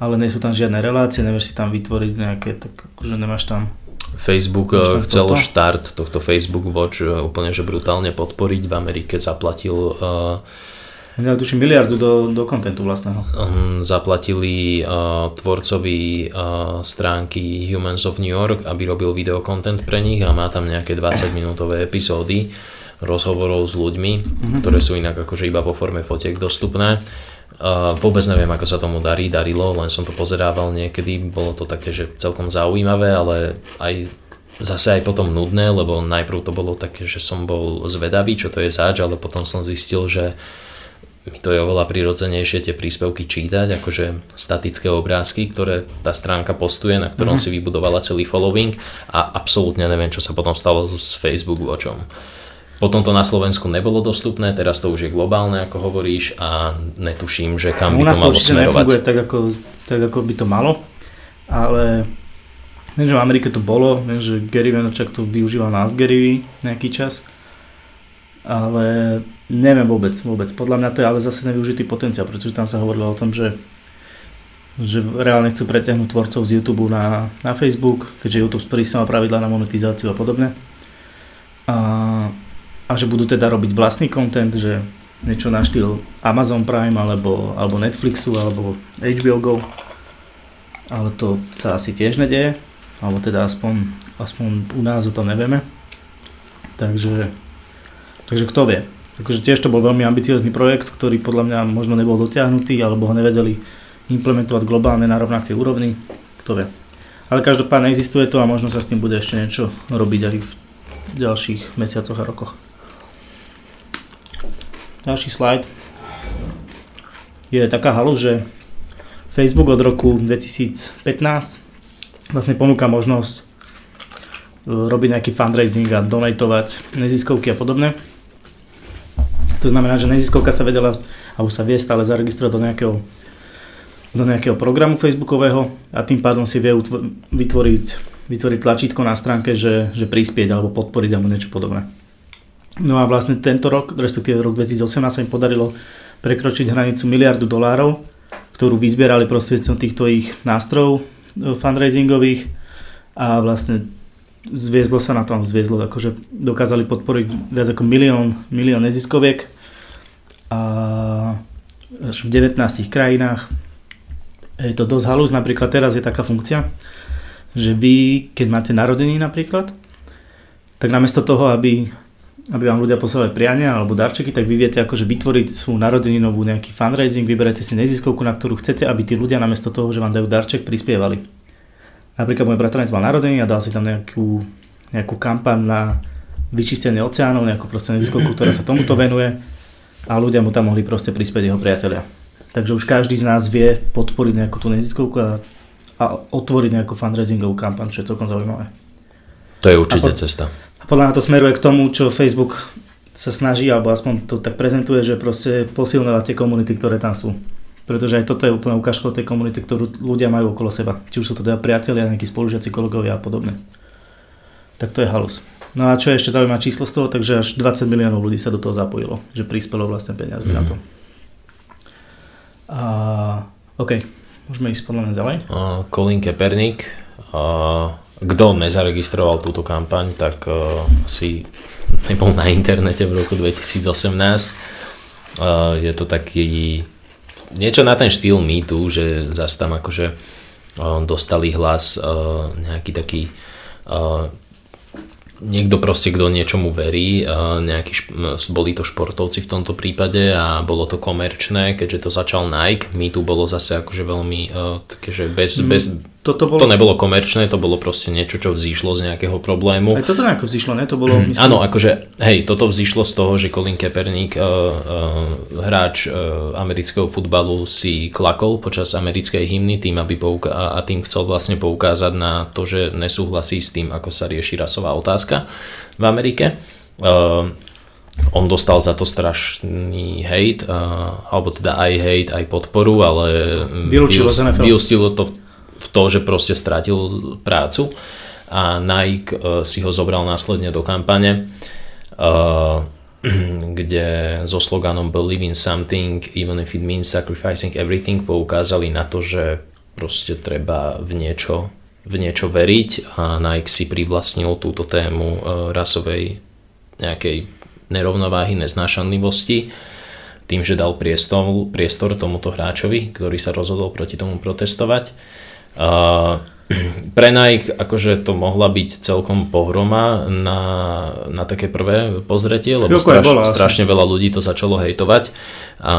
ale nie sú tam žiadne relácie, nevieš si tam vytvoriť nejaké, tak akože nemáš tam. Facebook Máš eh, chcel toto? štart tohto Facebook Watch eh, úplne že brutálne podporiť. V Amerike zaplatil uh, Ja tuším miliardu do, do kontentu vlastného. um, zaplatili uh, tvorcovi uh, stránky Humans of New York, aby robil videokontent pre nich a má tam nejaké 20 minútové epizódy rozhovorov s ľuďmi, ktoré sú inak akože iba vo forme fotiek dostupné. Uh, vôbec neviem, ako sa tomu darí, darilo, len som to pozerával niekedy, bolo to také, že celkom zaujímavé, ale aj zase aj potom nudné, lebo najprv to bolo také, že som bol zvedavý, čo to je zač, ale potom som zistil, že mi to je oveľa prirodzenejšie tie príspevky čítať, akože statické obrázky, ktoré tá stránka postuje, na ktorom mm-hmm. si vybudovala celý following a absolútne neviem, čo sa potom stalo s Facebook Watchom. Potom to na Slovensku nebolo dostupné, teraz to už je globálne, ako hovoríš, a netuším, že kam by to malo smerovať. U tak ako, tak, ako by to malo, ale viem, že v Amerike to bolo, viem, že Gary Vaynerchuk to využíval na Gary nejaký čas, ale neviem vôbec, vôbec. Podľa mňa to je ale zase nevyužitý potenciál, pretože tam sa hovorilo o tom, že že reálne chcú preťahnuť tvorcov z YouTube na, na Facebook, keďže YouTube sprísnil pravidla na monetizáciu a podobne. A a že budú teda robiť vlastný content, že niečo na štýl Amazon Prime alebo, alebo Netflixu alebo HBO Go. Ale to sa asi tiež nedieje, alebo teda aspoň, aspoň u nás o tom nevieme. Takže, takže kto vie. Takže tiež to bol veľmi ambiciózny projekt, ktorý podľa mňa možno nebol dotiahnutý, alebo ho nevedeli implementovať globálne na rovnakej úrovni. Kto vie. Ale každopádne existuje to a možno sa s tým bude ešte niečo robiť aj v ďalších mesiacoch a rokoch. Ďalší slajd. Je taká halu, že Facebook od roku 2015 vlastne ponúka možnosť e, robiť nejaký fundraising a donatovať neziskovky a podobne. To znamená, že neziskovka sa vedela, alebo sa vie stále zaregistrovať do nejakého, do nejakého programu facebookového a tým pádom si vie vytvoriť, vytvoriť tlačítko na stránke, že, že prispieť alebo podporiť alebo niečo podobné. No a vlastne tento rok, respektíve rok 2018 sa im podarilo prekročiť hranicu miliardu dolárov, ktorú vyzbierali prostredcom týchto ich nástrojov e, fundraisingových a vlastne zviezlo sa na tom, zviezlo, akože dokázali podporiť viac ako milión, milión neziskoviek a až v 19 krajinách. Je to dosť halus, napríklad teraz je taká funkcia, že vy, keď máte narodení napríklad, tak namiesto toho, aby aby vám ľudia poslali priania alebo darčeky, tak vy viete akože vytvoriť svoju narodeninovú nejaký fundraising, vyberete si neziskovku, na ktorú chcete, aby tí ľudia namiesto toho, že vám dajú darček, prispievali. Napríklad môj bratranec mal narodení a dal si tam nejakú, nejakú kampaň na vyčistenie oceánov, nejakú proste neziskovku, ktorá sa tomuto venuje a ľudia mu tam mohli proste prispieť jeho priatelia. Takže už každý z nás vie podporiť nejakú tú neziskovku a, a otvoriť nejakú fundraisingovú kampaň, čo je celkom zaujímavé. To je určite po, cesta podľa mňa to smeruje k tomu, čo Facebook sa snaží, alebo aspoň to tak prezentuje, že proste posilňovať tie komunity, ktoré tam sú. Pretože aj toto je úplne ukážka tej komunity, ktorú ľudia majú okolo seba. Či už sú to teda priatelia, nejakí spolužiaci, kolegovia a podobne. Tak to je halus. No a čo je ešte zaujímavé číslo z toho, takže až 20 miliónov ľudí sa do toho zapojilo, že prispelo vlastne peniazmi mm. na to. Mhm. A, OK, môžeme ísť podľa mňa ďalej. Uh, Colin Kaepernick uh, kto nezaregistroval túto kampaň, tak uh, si nebol na internete v roku 2018. Uh, je to taký niečo na ten štýl mýtu, že zase tam akože uh, dostali hlas uh, nejaký taký uh, niekto proste, kto niečomu verí, nejaký, boli to športovci v tomto prípade a bolo to komerčné, keďže to začal Nike, my tu bolo zase akože veľmi také, že bez, mm. bez, toto bolo... To nebolo komerčné, to bolo proste niečo, čo vzýšlo z nejakého problému. Aj toto nejako vzýšlo, ne? To bolo, mm, myslím... Áno, akože, hej, toto vzýšlo z toho, že Colin Kaepernick, uh, uh, hráč uh, amerického futbalu, si klakol počas americkej hymny tým, aby pouka- a tým chcel vlastne poukázať na to, že nesúhlasí s tým, ako sa rieši rasová otázka v Amerike. Uh, on dostal za to strašný hejt, uh, alebo teda aj hejt, aj podporu, ale vyústilo to v to, že proste stratil prácu a Nike uh, si ho zobral následne do kampane, uh, kde so sloganom Believe in something, even if it means sacrificing everything, poukázali na to, že proste treba v niečo, v niečo veriť a Nike si privlastnil túto tému uh, rasovej nejakej nerovnováhy, neznášanlivosti tým, že dal priestor, priestor tomuto hráčovi, ktorý sa rozhodol proti tomu protestovať. Uh, pre Nike akože to mohla byť celkom pohroma na, na také prvé pozretie, lebo straš, bola, strašne veľa ľudí to začalo hejtovať a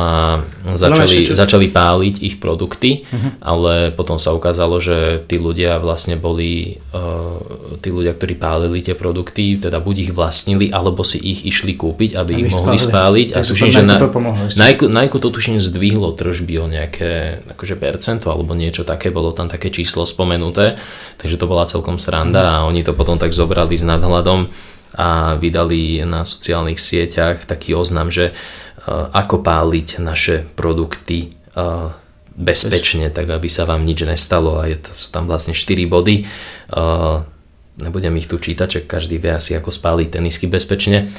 začali, no, začali páliť ich produkty, uh-huh. ale potom sa ukázalo, že tí ľudia vlastne boli uh, tí ľudia, ktorí pálili tie produkty, teda buď ich vlastnili, alebo si ich išli kúpiť, aby, aby ich mohli spáliť. A tuším, že na, Nike, Nike to tuším zdvihlo tržby o nejaké akože percento alebo niečo také, bolo tam také číslo spomenuté, takže to bola celkom sranda a oni to potom tak zobrali s nadhľadom a vydali na sociálnych sieťach taký oznam, že Eh, ako páliť naše produkty eh, bezpečne, tak aby sa vám nič nestalo a je to, sú tam vlastne 4 body. Eh, nebudem ich tu čítať, že každý vie asi ako spáliť tenisky bezpečne.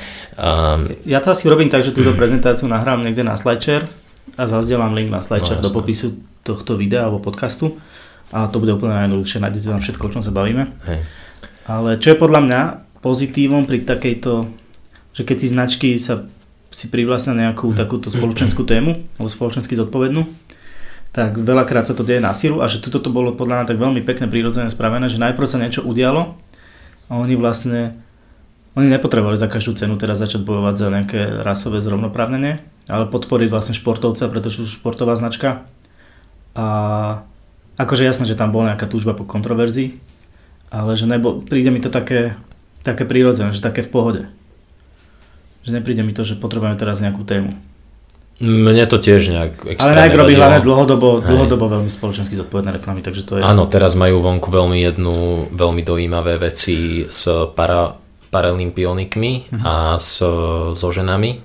Ja to asi robím tak, že túto prezentáciu nahrám niekde na Slideshare a zazdielam link na Slideshare no, do popisu tohto videa alebo podcastu a to bude úplne najjednoduchšie, nájdete tam všetko, o čom sa bavíme. Hej. Ale čo je podľa mňa pozitívom pri takejto, že keď si značky sa si privlastnia nejakú takúto spoločenskú tému, alebo spoločensky zodpovednú, tak veľakrát sa to deje na silu a že tuto to bolo podľa mňa tak veľmi pekne prirodzene spravené, že najprv sa niečo udialo a oni vlastne oni nepotrebovali za každú cenu teraz začať bojovať za nejaké rasové zrovnoprávnenie, ale podporiť vlastne športovca, pretože sú športová značka. A akože jasné, že tam bola nejaká túžba po kontroverzii, ale že nebo, príde mi to také, také prirodzené, že také v pohode že nepríde mi to, že potrebujeme teraz nejakú tému. Mne to tiež nejak extrémne Ale Nike robí hlavne dlhodobo, dlhodobo veľmi spoločensky zodpovedné reklamy, takže to je... Áno, teraz majú vonku veľmi jednu, veľmi dojímavé veci s para, paralympiónikmi uh-huh. a s, so ženami.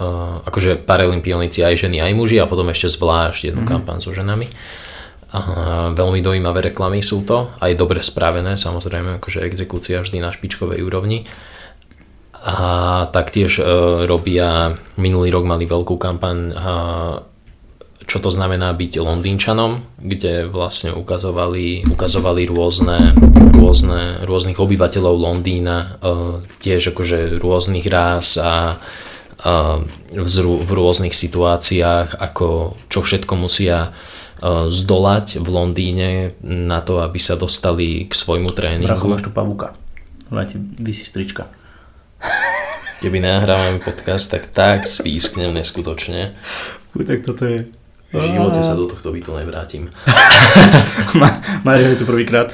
Uh, akože paralympionici aj ženy, aj muži a potom ešte zvlášť jednu uh-huh. kampaň so ženami. Uh, veľmi dojímavé reklamy sú to, aj dobre spravené, samozrejme, akože exekúcia vždy na špičkovej úrovni. A taktiež e, robia, minulý rok mali veľkú kampaň, e, čo to znamená byť Londýnčanom, kde vlastne ukazovali, ukazovali rôzne, rôzne, rôznych obyvateľov Londýna, e, tiež akože rôznych rás a v, v rôznych situáciách, ako čo všetko musia zdolať v Londýne na to, aby sa dostali k svojmu tréningu. Bracho, máš tu pavúka. Ona ti vysí strička. Keby nahrávame podcast, tak tak svísknem neskutočne. Uj, tak toto je... V živote sa do tohto bytu nevrátim. Mario je tu prvýkrát.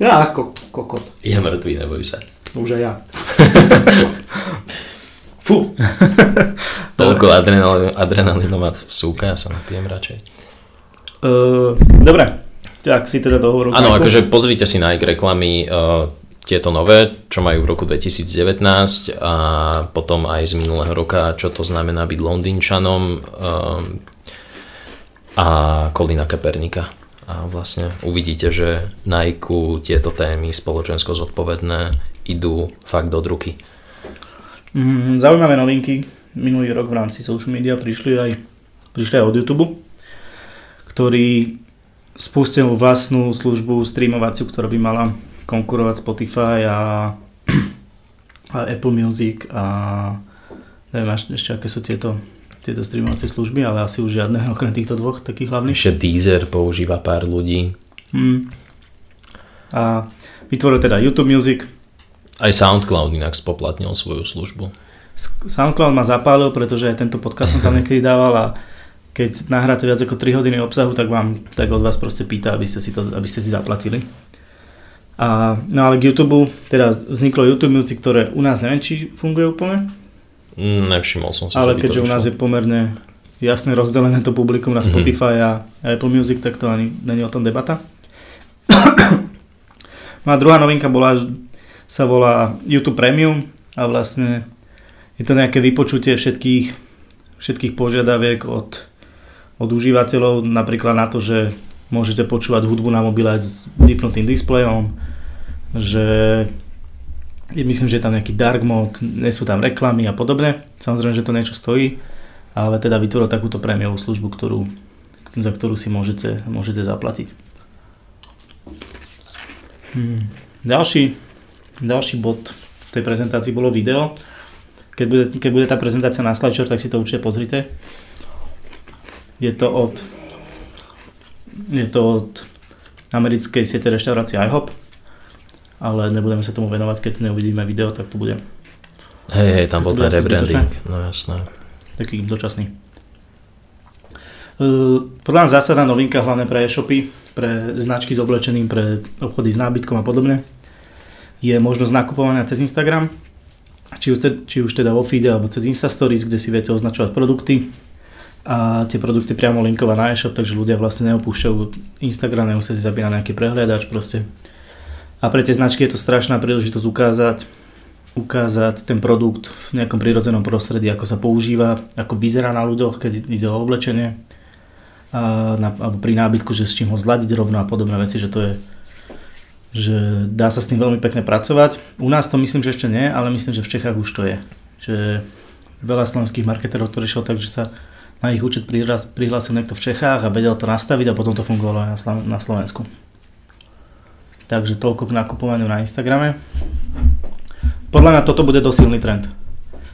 Ja, ako kokot. Je mŕtvý, neboj sa. Už aj ja. Fú. Toľko má vsúka, ja sa napijem radšej. Uh, dobre, tak si teda dohovoril. Áno, akože pozrite si na ich reklamy. Uh, tieto nové, čo majú v roku 2019 a potom aj z minulého roka, čo to znamená byť Londýnčanom um, a Kolina Kepernika. A vlastne uvidíte, že na IQ tieto témy spoločensko zodpovedné idú fakt do druky. Mm, zaujímavé novinky. Minulý rok v rámci social media prišli aj, prišli aj od YouTube, ktorý spustil vlastnú službu streamovaciu, ktorá by mala konkurovať Spotify a, a Apple Music a neviem ešte aké sú tieto, tieto streamovacie služby, ale asi už žiadne okrem týchto dvoch takých hlavných. Ešte Deezer používa pár ľudí. Hmm. A vytvoril teda YouTube Music. Aj SoundCloud inak spoplatnil svoju službu. SoundCloud ma zapálil, pretože aj tento podcast som tam niekedy dával a keď nahráte viac ako 3 hodiny obsahu, tak vám tak od vás proste pýta, aby ste si, to, aby ste si zaplatili. A, no ale k YouTube, teda vzniklo YouTube Music, ktoré u nás neviem, či funguje úplne. Mm, nevšimol som si, Ale keďže u nás je pomerne jasne rozdelené to publikum na mhm. Spotify mm-hmm. a Apple Music, tak to ani není o tom debata. no a druhá novinka bola, sa volá YouTube Premium a vlastne je to nejaké vypočutie všetkých, všetkých požiadaviek od, od užívateľov, napríklad na to, že môžete počúvať hudbu na mobile s vypnutým displejom, že myslím, že je tam nejaký dark mode, nie sú tam reklamy a podobne. Samozrejme, že to niečo stojí, ale teda vytvoril takúto prémiovú službu, ktorú, za ktorú si môžete, môžete zaplatiť. Hmm. Ďalší, ďalší bod v tej prezentácii bolo video. Keď bude, keď bude tá prezentácia na slideshow, tak si to určite pozrite. Je to od je to od americkej siete reštaurácie IHOP, ale nebudeme sa tomu venovať, keď neuvidíme video, tak to bude Hej, hej, tam bol ten rebranding, no jasné. taký dočasný. Uh, podľa mňa zásadná novinka hlavne pre e-shopy, pre značky s oblečením, pre obchody s nábytkom a podobne, je možnosť nakupovania cez Instagram, či už, te, či už teda vo feede alebo cez Insta Stories, kde si viete označovať produkty a tie produkty priamo linkovať na e-shop, takže ľudia vlastne neopúšťajú Instagram, nemusia si zabíjať na nejaký prehliadač proste. A pre tie značky je to strašná príležitosť ukázať, ukázať ten produkt v nejakom prírodzenom prostredí, ako sa používa, ako vyzerá na ľuďoch, keď ide o oblečenie a na, alebo pri nábytku, že s čím ho zladiť rovno a podobné veci, že to je že dá sa s tým veľmi pekne pracovať. U nás to myslím, že ešte nie, ale myslím, že v Čechách už to je. Že veľa slovenských marketerov to riešilo tak, že sa na ich účet prihlásil niekto v Čechách a vedel to nastaviť a potom to fungovalo aj na, Slovensku. Takže toľko k nakupovaniu na Instagrame. Podľa mňa toto bude dosť silný trend.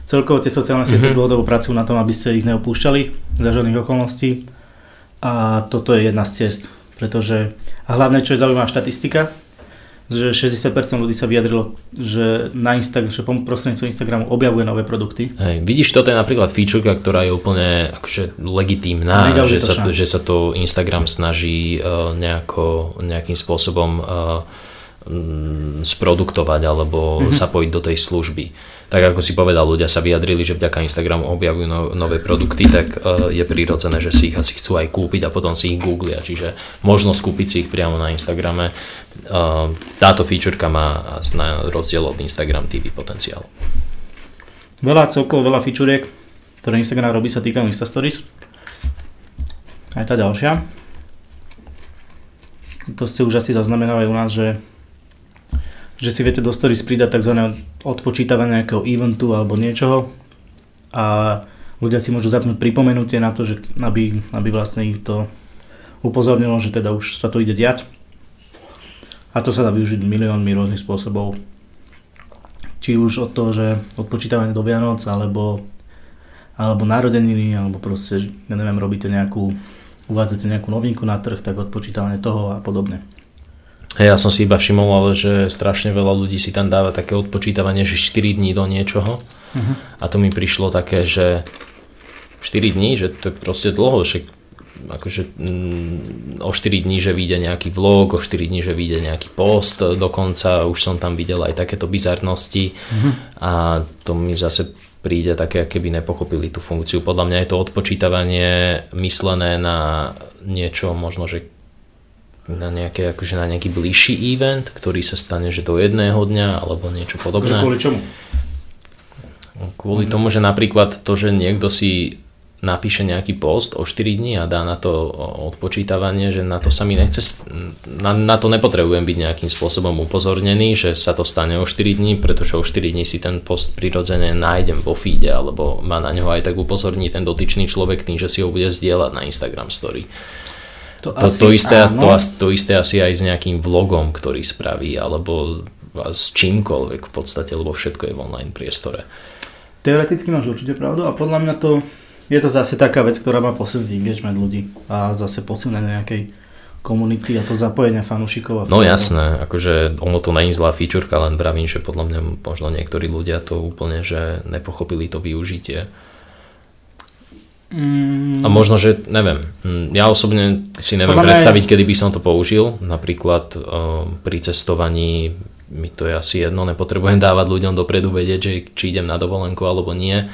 Celkovo tie sociálne siete Mhm. dlhodobo pracujú na tom, aby ste ich neopúšťali za žiadnych okolností. A toto je jedna z ciest. Pretože, a hlavne, čo je zaujímavá štatistika, že 60% ľudí sa vyjadrilo, že na Instagram, že prostredníctvom Instagramu objavuje nové produkty. Hej, vidíš, toto je napríklad featureka, ktorá je úplne akože legitímna, že sa, užitočná. že sa to Instagram snaží uh, nejako, nejakým spôsobom uh, mm, sproduktovať alebo Mhm. zapojiť do tej služby. Tak ako si povedal, ľudia sa vyjadrili, že vďaka Instagramu objavujú no, nové produkty, tak uh, je prirodzené, že si ich asi chcú aj kúpiť a potom si ich googlia. Čiže možnosť kúpiť si ich priamo na Instagrame. Uh, táto featureka má na rozdiel od Instagram TV potenciál. Veľa celkovo, veľa fičuriek, ktoré Instagram robí, sa týkajú Insta Stories. Aj tá ďalšia. To ste už asi zaznamenali u nás, že, že si viete do Stories pridať tzv. odpočítavanie nejakého eventu alebo niečoho a ľudia si môžu zapnúť pripomenutie na to, že aby, aby vlastne ich to upozornilo, že teda už sa to ide diať. A to sa dá využiť miliónmi rôznych spôsobov. Či už od toho, že odpočítavanie do Vianoc, alebo, alebo narodeniny, alebo proste, ja neviem, robíte nejakú, uvádzate nejakú novinku na trh, tak odpočítavanie toho a podobne. Ja som si iba všimol, ale že strašne veľa ľudí si tam dáva také odpočítavanie, že 4 dní do niečoho. Uh-huh. A to mi prišlo také, že 4 dní, že to je proste dlho, že akože mm, o 4 dní, že vyjde nejaký vlog, o 4 dní, že vyjde nejaký post, dokonca už som tam videl aj takéto bizarnosti Uh-huh. a to mi zase príde také, keby nepochopili tú funkciu. Podľa mňa je to odpočítavanie myslené na niečo možno, že na, nejaké, akože na nejaký bližší event, ktorý sa stane, že do jedného dňa alebo niečo Akože podobné. kvôli čomu? Kvôli tomu, že napríklad to, že niekto si napíše nejaký post o 4 dní a dá na to odpočítavanie, že na to sa mi nechce, na, na to nepotrebujem byť nejakým spôsobom upozornený, že sa to stane o 4 dní, pretože o 4 dní si ten post prirodzene nájdem vo feede, alebo ma na ňo aj tak upozorní ten dotyčný človek tým, že si ho bude zdieľať na Instagram story. To, to, isté, to, as- to isté asi aj s nejakým vlogom, ktorý spraví, alebo s čímkoľvek v podstate, lebo všetko je v online priestore. Teoreticky máš určite pravdu a podľa mňa to je to zase taká vec, ktorá má posilniť engagement ľudí a zase posilnenie nejakej komunity a to zapojenia fanúšikov. A No jasné, akože ono to není zlá featureka, len vravím, že podľa mňa možno niektorí ľudia to úplne, že nepochopili to využitie. Mm, A možno, že neviem, mm, ja osobne si neviem Podľa mňa predstaviť, kedy by som to použil, napríklad uh, pri cestovaní mi to je asi jedno, nepotrebujem dávať ľuďom dopredu vedieť, že či idem na dovolenku alebo nie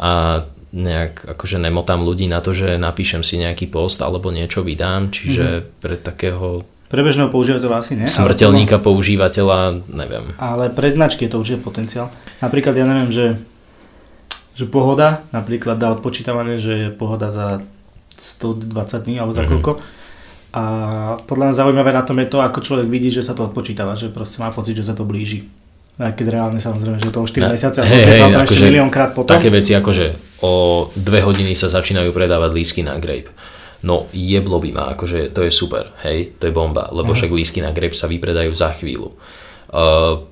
a nejak akože nemotám ľudí na to, že napíšem si nejaký post alebo niečo vydám, čiže mm-hmm. pre takého Pre bežného používateľa asi ale smrteľníka používateľa, neviem. Ale pre značky je to určite potenciál. Napríklad ja neviem, že, že pohoda, napríklad dá odpočítavanie, že je pohoda za 120 dní alebo za Mhm. koľko. A podľa mňa zaujímavé na tom je to, ako človek vidí, že sa to odpočítava, že proste má pocit, že sa to blíži. Aj keď reálne samozrejme, že to o 4 Ne, mesiace a hej, sa hej, ešte akože miliónkrát potom. Také veci ako, že o dve hodiny sa začínajú predávať lísky na grape. No jeblo by ma, akože to je super, hej, to je bomba, lebo Aha. však lísky na grape sa vypredajú za chvíľu. Uh,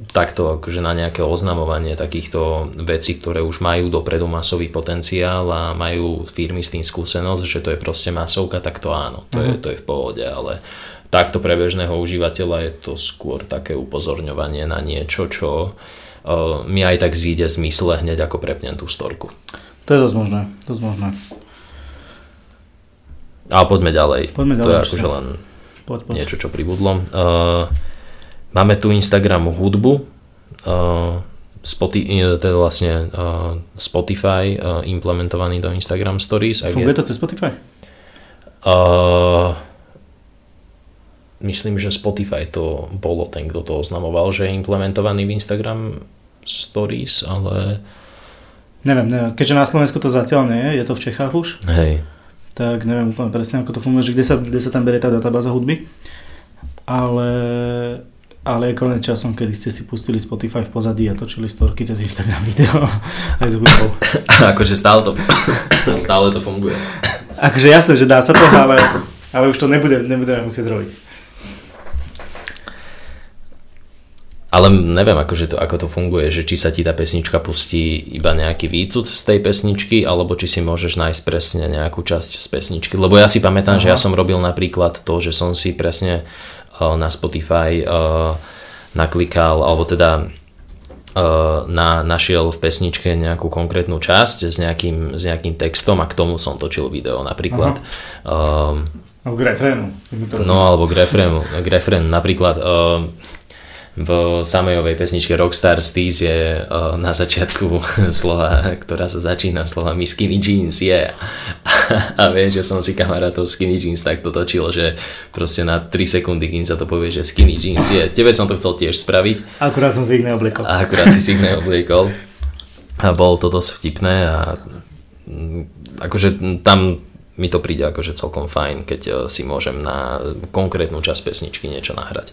takto akože na nejaké oznamovanie takýchto vecí, ktoré už majú dopredu masový potenciál a majú firmy s tým skúsenosť, že to je proste masovka, tak to áno, to, je, Mhm. to je v pohode, ale takto pre bežného užívateľa je to skôr také upozorňovanie na niečo, čo uh, mi aj tak zíde zmysle hneď ako prepnem tú storku. To je dosť možné, dosť možné. Ale poďme ďalej. Poďme ďalej to je akože len Poď, poď. niečo, čo pribudlo. Uh, máme tu Instagram hudbu, uh, Spotify, teda vlastne uh, Spotify uh, implementovaný do Instagram Stories. Funguje je, to cez Spotify? uh, myslím, že Spotify to bolo ten, kto to oznamoval, že je implementovaný v Instagram Stories, ale Neviem, neviem. Keďže na Slovensku to zatiaľ nie je, je to v Čechách už, hej, tak neviem úplne presne, ako to funguje, že kde sa, kde sa tam berie tá databáza hudby. Ale, ale je konec časom, kedy ste si pustili Spotify v pozadí a točili storky cez Instagram video aj s hudbou. akože stále to, stále to funguje. Akože jasné, že dá sa to, ale, ale už to nebude, nebudeme musieť robiť. Ale neviem, akože to, ako to funguje, že či sa ti tá pesnička pustí iba nejaký výcud z tej pesničky, alebo či si môžeš nájsť presne nejakú časť z pesničky. Lebo ja si pamätám, Aha. že ja som robil napríklad to, že som si presne na Spotify uh, naklikal, alebo teda uh, na, našiel v pesničke nejakú konkrétnu časť s nejakým, s nejakým textom a k tomu som točil video napríklad. Um, Alebo k refrénu. No alebo k refrénu, k refrénu napríklad uh, v samejovej pesničke Rockstar Steez je uh, na začiatku slova, ktorá sa začína slova My skinny jeans, yeah. A vieš, že som si kamarátov skinny jeans takto točil, že proste na 3 sekundy, kým sa to povie, že skinny jeans je. Yeah. Tebe som to chcel tiež spraviť. Akurát som si ich neobliekol. A akurát si si ich neobliekol. A bolo to dosť vtipné a mm, akože tam mi to príde akože celkom fajn, keď eh, si môžem na konkrétnu časť pesničky niečo nahrať.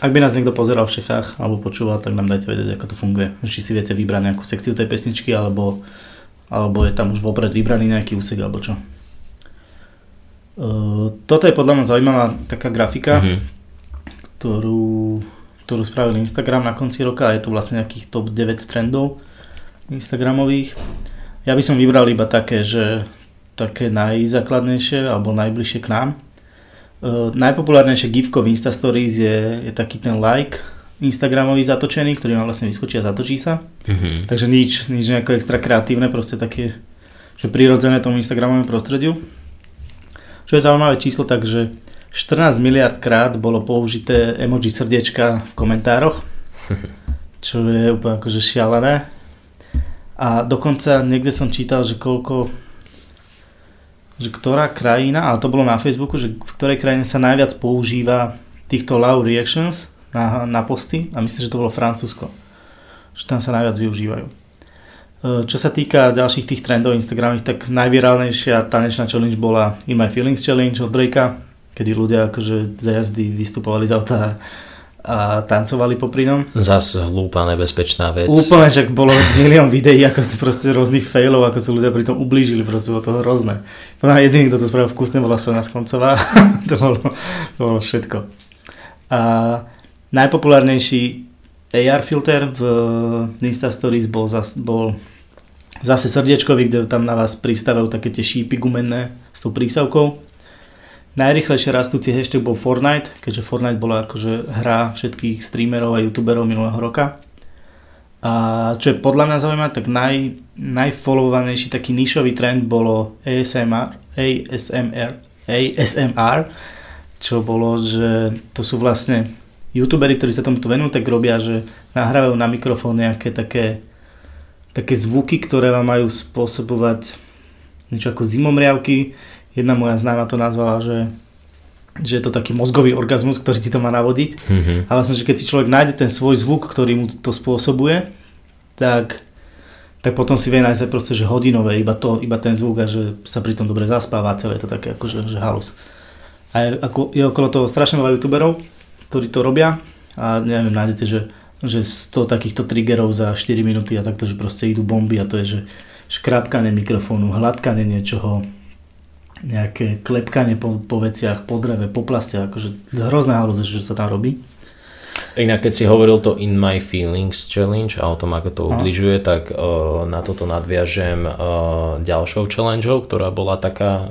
Ak by nás niekto pozeral v Čechách alebo počúval, tak nám dajte vedieť, ako to funguje. Či si viete vybrať nejakú sekciu tej pesničky, alebo, alebo je tam už vopred vybraný nejaký úsek, alebo čo. Uh, toto je podľa mňa zaujímavá taká grafika, Mhm. ktorú, ktorú spravil Instagram na konci roka a je to vlastne nejakých top 9 trendov Instagramových. Ja by som vybral iba také, že také najzákladnejšie alebo najbližšie k nám. Uh, najpopulárnejšie gifko v Instastories je, je taký ten like Instagramový zatočený, ktorý vám vlastne vyskočí a zatočí sa. Mhm. Takže nič, nič nejako extra kreatívne, proste také, že prirodzené tomu Instagramovému prostrediu. Čo je zaujímavé číslo, takže 14 miliard krát bolo použité emoji srdiečka v komentároch, čo je úplne akože šialené. A dokonca niekde som čítal, že koľko, že ktorá krajina, ale to bolo na Facebooku, že v ktorej krajine sa najviac používa týchto love reactions na, na posty a myslím, že to bolo Francúzsko. Že tam sa najviac využívajú. E, Čo sa týka ďalších tých trendov Instagramových, tak najvirálnejšia tanečná challenge bola In My Feelings Challenge od Drakea, kedy ľudia akože za jazdy vystupovali z auta a tancovali popri ňom. Zas hlúpa, nebezpečná vec. Úplne, že bolo milión videí, ako ste proste rôznych failov, ako sa ľudia pri tom ublížili, proste bolo to hrozné. Podľa jediný, kto to spravil vkusne, bola Sona Skoncová. to, bolo, to bolo všetko. A najpopulárnejší AR filter v Insta Stories bol, zas, bol zase srdiečkový, kde tam na vás pristávajú také tie šípy gumenné s tou prísavkou. Najrychlejšie rastúci hashtag bol Fortnite, keďže Fortnite bola akože hra všetkých streamerov a youtuberov minulého roka. A čo je podľa mňa zaujímavé, tak naj, najfollowovanejší taký nišový trend bolo ASMR, ASMR, ASMR, čo bolo, že to sú vlastne youtuberi, ktorí sa tomuto venujú, tak robia, že nahrávajú na mikrofón nejaké také, také zvuky, ktoré vám majú spôsobovať niečo ako zimomriavky. Jedna moja známa to nazvala, že, že je to taký mozgový orgazmus, ktorý ti to má navodiť. Mhm. A vlastne, že keď si človek nájde ten svoj zvuk, ktorý mu to spôsobuje, tak, tak potom si vie nájsť proste, že hodinové, iba, to, iba ten zvuk a že sa pri tom dobre zaspáva celé je to také akože že halus. A je, ako, je okolo toho strašne veľa youtuberov, ktorí to robia a neviem, nájdete, že, že 100 takýchto triggerov za 4 minúty a takto, že proste idú bomby a to je, že škrapkanie mikrofónu, hladkanie niečoho, nejaké klepkanie po, po veciach, po dreve, po plaste, akože hrozné halúze, že sa tam robí. Inak keď si hovoril to In My Feelings Challenge a o tom, ako to ubližuje, tak uh, na toto nadviažem uh, ďalšou challengeou, ktorá bola taká uh,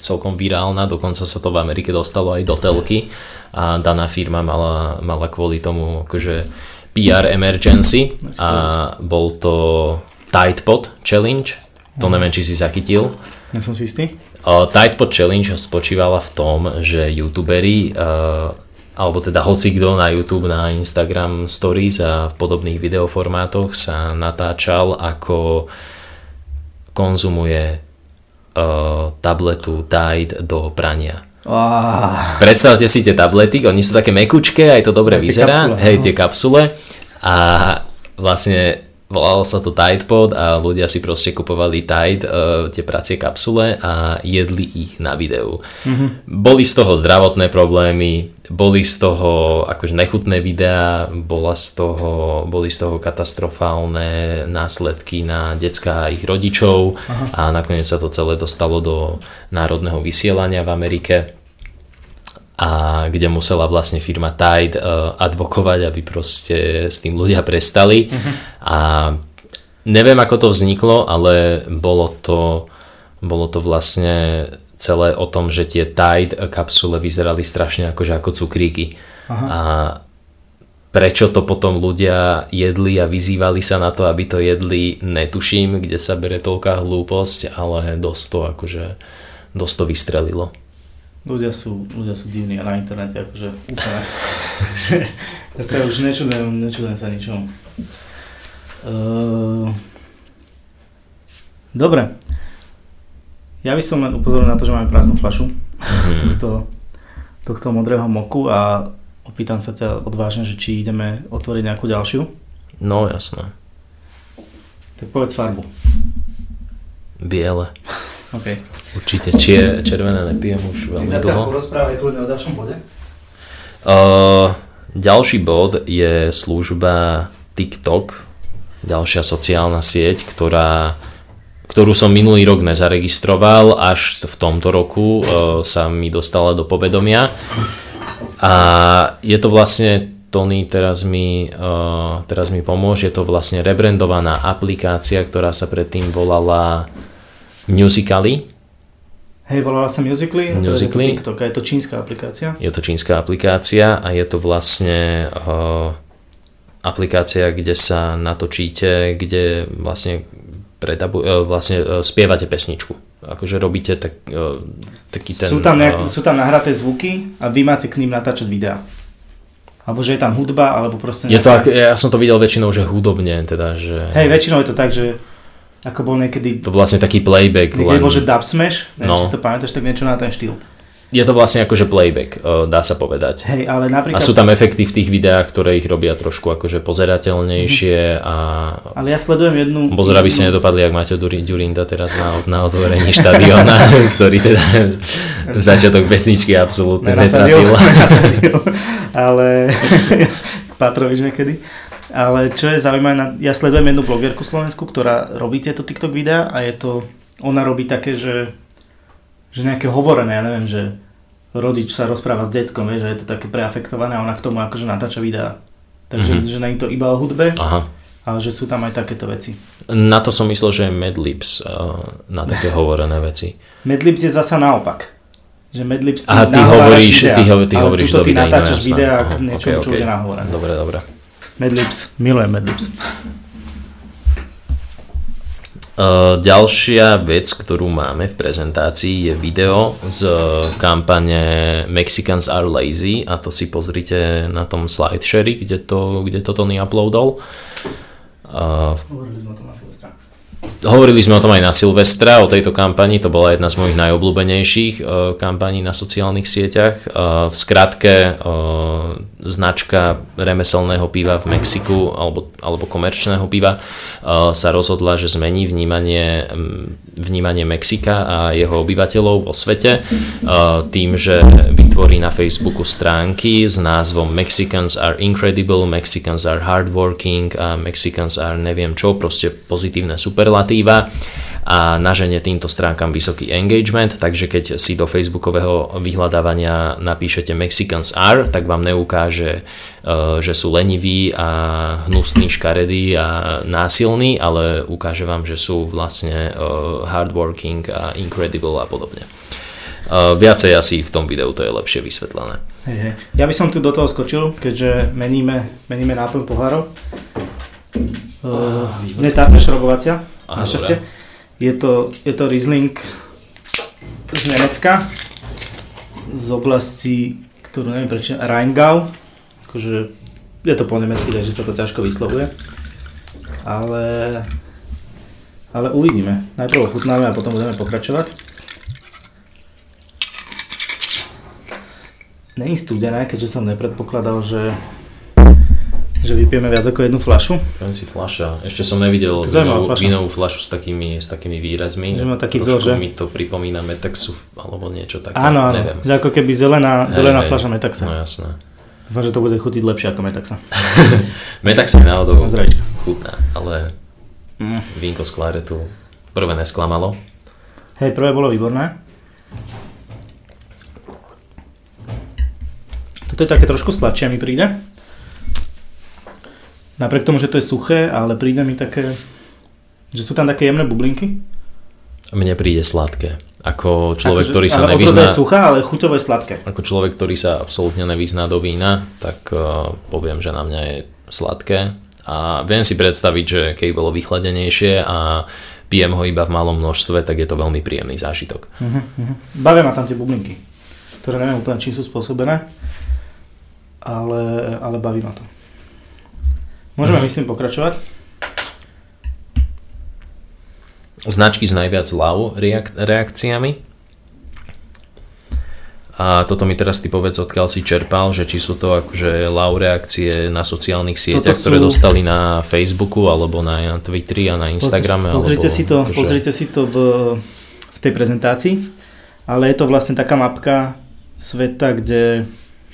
celkom virálna, dokonca sa to v Amerike dostalo aj do telky a daná firma mala, mala kvôli tomu akože PR emergency a bol to Tidepod Challenge, to mhm. neviem, či si zachytil. Ja som si istý. Tidepod Challenge spočívala v tom, že youtuberi alebo teda hoci kto na YouTube, na Instagram Stories a v podobných videoformátoch sa natáčal, ako konzumuje uh, tabletu Tide do prania. Oh. Predstavte si tie tablety, oni sú také mekučké, aj to dobre vyzerá, hej, tie kapsule a vlastne volalo sa to Tide Pod a ľudia si proste kupovali Tide, uh, tie pracie kapsule a jedli ich na videu. Mm-hmm. Boli z toho zdravotné problémy, boli z toho akože nechutné videá, bola z toho, boli z toho katastrofálne následky na decka a ich rodičov Aha. a nakoniec sa to celé dostalo do národného vysielania v Amerike a kde musela vlastne firma Tide uh, advokovať, aby proste s tým ľudia prestali. Uh-huh. A neviem, ako to vzniklo, ale bolo to, bolo to vlastne celé o tom, že tie Tide kapsule vyzerali strašne akože ako cukríky. Aha. A prečo to potom ľudia jedli a vyzývali sa na to, aby to jedli, netuším, kde sa bere toľká hlúposť, ale dosť to akože dosť to vystrelilo ľudia sú, ľudia sú divní a na internete akože úplne. ja sa už nečudujem, nečudujem sa ničomu. Uh, dobre. Ja by som len upozoril na to, že máme prázdnu flašu mm-hmm. tohto, tohto modrého moku a opýtam sa ťa odvážne, že či ideme otvoriť nejakú ďalšiu. No jasné. Tak povedz farbu. Biele. Okay. Určite čier, červené nepijem už veľmi dlho. Rozprávať kľudne o ďalšom bode. Uh, ďalší bod je služba TikTok, ďalšia sociálna sieť, ktorá, ktorú som minulý rok nezaregistroval, až v tomto roku uh, sa mi dostala do povedomia. A je to vlastne Tony teraz mi, uh, teraz mi pomôže, je to vlastne rebrandovaná aplikácia, ktorá sa predtým volala Musically. Hej, volala sa Musically, Musically. je to TikTok, a je to čínska aplikácia? Je to čínska aplikácia a je to vlastne uh, aplikácia, kde sa natočíte, kde vlastne, predabu, uh, vlastne uh, spievate pesničku. Akože robíte tak, uh, taký ten... Sú tam, nejak, uh, sú tam nahraté zvuky a vy máte k ním natáčať videá. Alebo že je tam hudba, alebo proste... Nejaká... Je to, ja som to videl väčšinou, že hudobne, teda, že... Hej, väčšinou je to tak, že ako bol niekedy... To vlastne taký playback. Niekedy len... bol, že dub smash, neviem, no. si to pamätáš, tak niečo na ten štýl. Je to vlastne akože playback, dá sa povedať. Hej, ale napríklad... A sú tam efekty v tých videách, ktoré ich robia trošku akože pozerateľnejšie a... Ale ja sledujem jednu... Pozor, aby ste nedopadli, ak Maťo Durinda teraz na, na otvorení štadiona, ktorý teda začiatok pesničky absolútne netrafil. ale Patrovič niekedy. Ale čo je zaujímavé, ja sledujem jednu blogerku Slovensku, ktorá robí tieto TikTok videá a je to, ona robí také, že, že nejaké hovorené, ja neviem, že rodič sa rozpráva s deckom, vieš, že je to také preafektované a ona k tomu akože natáča videá. Takže mm-hmm. že je to iba o hudbe, Aha. ale že sú tam aj takéto veci. Na to som myslel, že je Madlibs uh, na také hovorené veci. Madlibs je zasa naopak. Že Madlibs ty, ty hovoríš, videa, ty, ho, ty hovoríš do videa. ty natáčaš videa k niečomu, okay, okay. čo je nahovorené. Dobre, dobre. Madlibs, milujem Madlibs. Uh, ďalšia vec, ktorú máme v prezentácii je video z kampane Mexicans are lazy a to si pozrite na tom slideshare, kde to, kde to Tony uploadol. Uh, Hovorili sme o tom na Hovorili sme o tom aj na Silvestra, o tejto kampani, to bola jedna z mojich najobľúbenejších uh, kampaní na sociálnych sieťach. Uh, v skratke, uh, značka remeselného piva v Mexiku alebo, alebo komerčného piva sa rozhodla, že zmení vnímanie, vnímanie Mexika a jeho obyvateľov vo svete tým, že vytvorí na Facebooku stránky s názvom Mexicans are incredible, Mexicans are hardworking a Mexicans are neviem čo, proste pozitívne superlatíva a naženie týmto stránkam vysoký engagement, takže keď si do facebookového vyhľadávania napíšete Mexicans are, tak vám neukáže, e, že sú leniví a hnusní, škaredí a násilní, ale ukáže vám, že sú vlastne e, hardworking a incredible a podobne. Uh, viacej asi v tom videu to je lepšie vysvetlené. Ja by som tu do toho skočil, keďže meníme, meníme náplň pohárov. Uh, nie táto šrobovacia, našťastie. Je to, je to Riesling z Nemecka, z oblasti, ktorú neviem prečo, Rheingau. Akože je to po nemecky, takže sa to ťažko vyslovuje. Ale, ale uvidíme. Najprv ochutnáme a potom budeme pokračovať. Není studené, keďže som nepredpokladal, že, že vypijeme viac ako jednu flašu. Fancy fľaša. Ešte som nevidel fľaša. vínovú fľašu s takými, s takými výrazmi. Že má taký vzor, že? mi to pripomína Metexu alebo niečo také. Áno, áno, Neviem. že ako keby zelená, Hej, zelená hej. fľaša Metaxa. No jasné. Dúfam, že to bude chutiť lepšie ako Metaxa. Metax je náhodou chutná, ale Mm. vínko z Klaretu prvé nesklamalo. Hej, prvé bolo výborné. Toto je také trošku sladšie mi príde. Napriek tomu, že to je suché, ale príde mi také, že sú tam také jemné bublinky. Mne príde sladké. Ako človek, Akože- ktorý sa ale nevyzná... je suchá, ale chuťové sladké. Ako človek, ktorý sa absolútne nevyzná do vína, tak uh, poviem, že na mňa je sladké. A viem si predstaviť, že keď bolo vychladenejšie a pijem ho iba v malom množstve, tak je to veľmi príjemný zážitok. Uh-huh, uh-huh. Bavia ma tam tie bublinky, ktoré neviem úplne, čím sú spôsobené, ale, ale baví ma to. Môžeme, Mhm. myslím, pokračovať. Značky s najviac wow reak- reakciami. A toto mi teraz ty povedz, odkiaľ si čerpal, že či sú to akože wow reakcie na sociálnych sieťach, Toto ktoré sú- dostali na Facebooku alebo na Twitteri a na Instagrame. Pozrite alebo, si to, akože- pozrite si to v, v tej prezentácii, ale je to vlastne taká mapka sveta, kde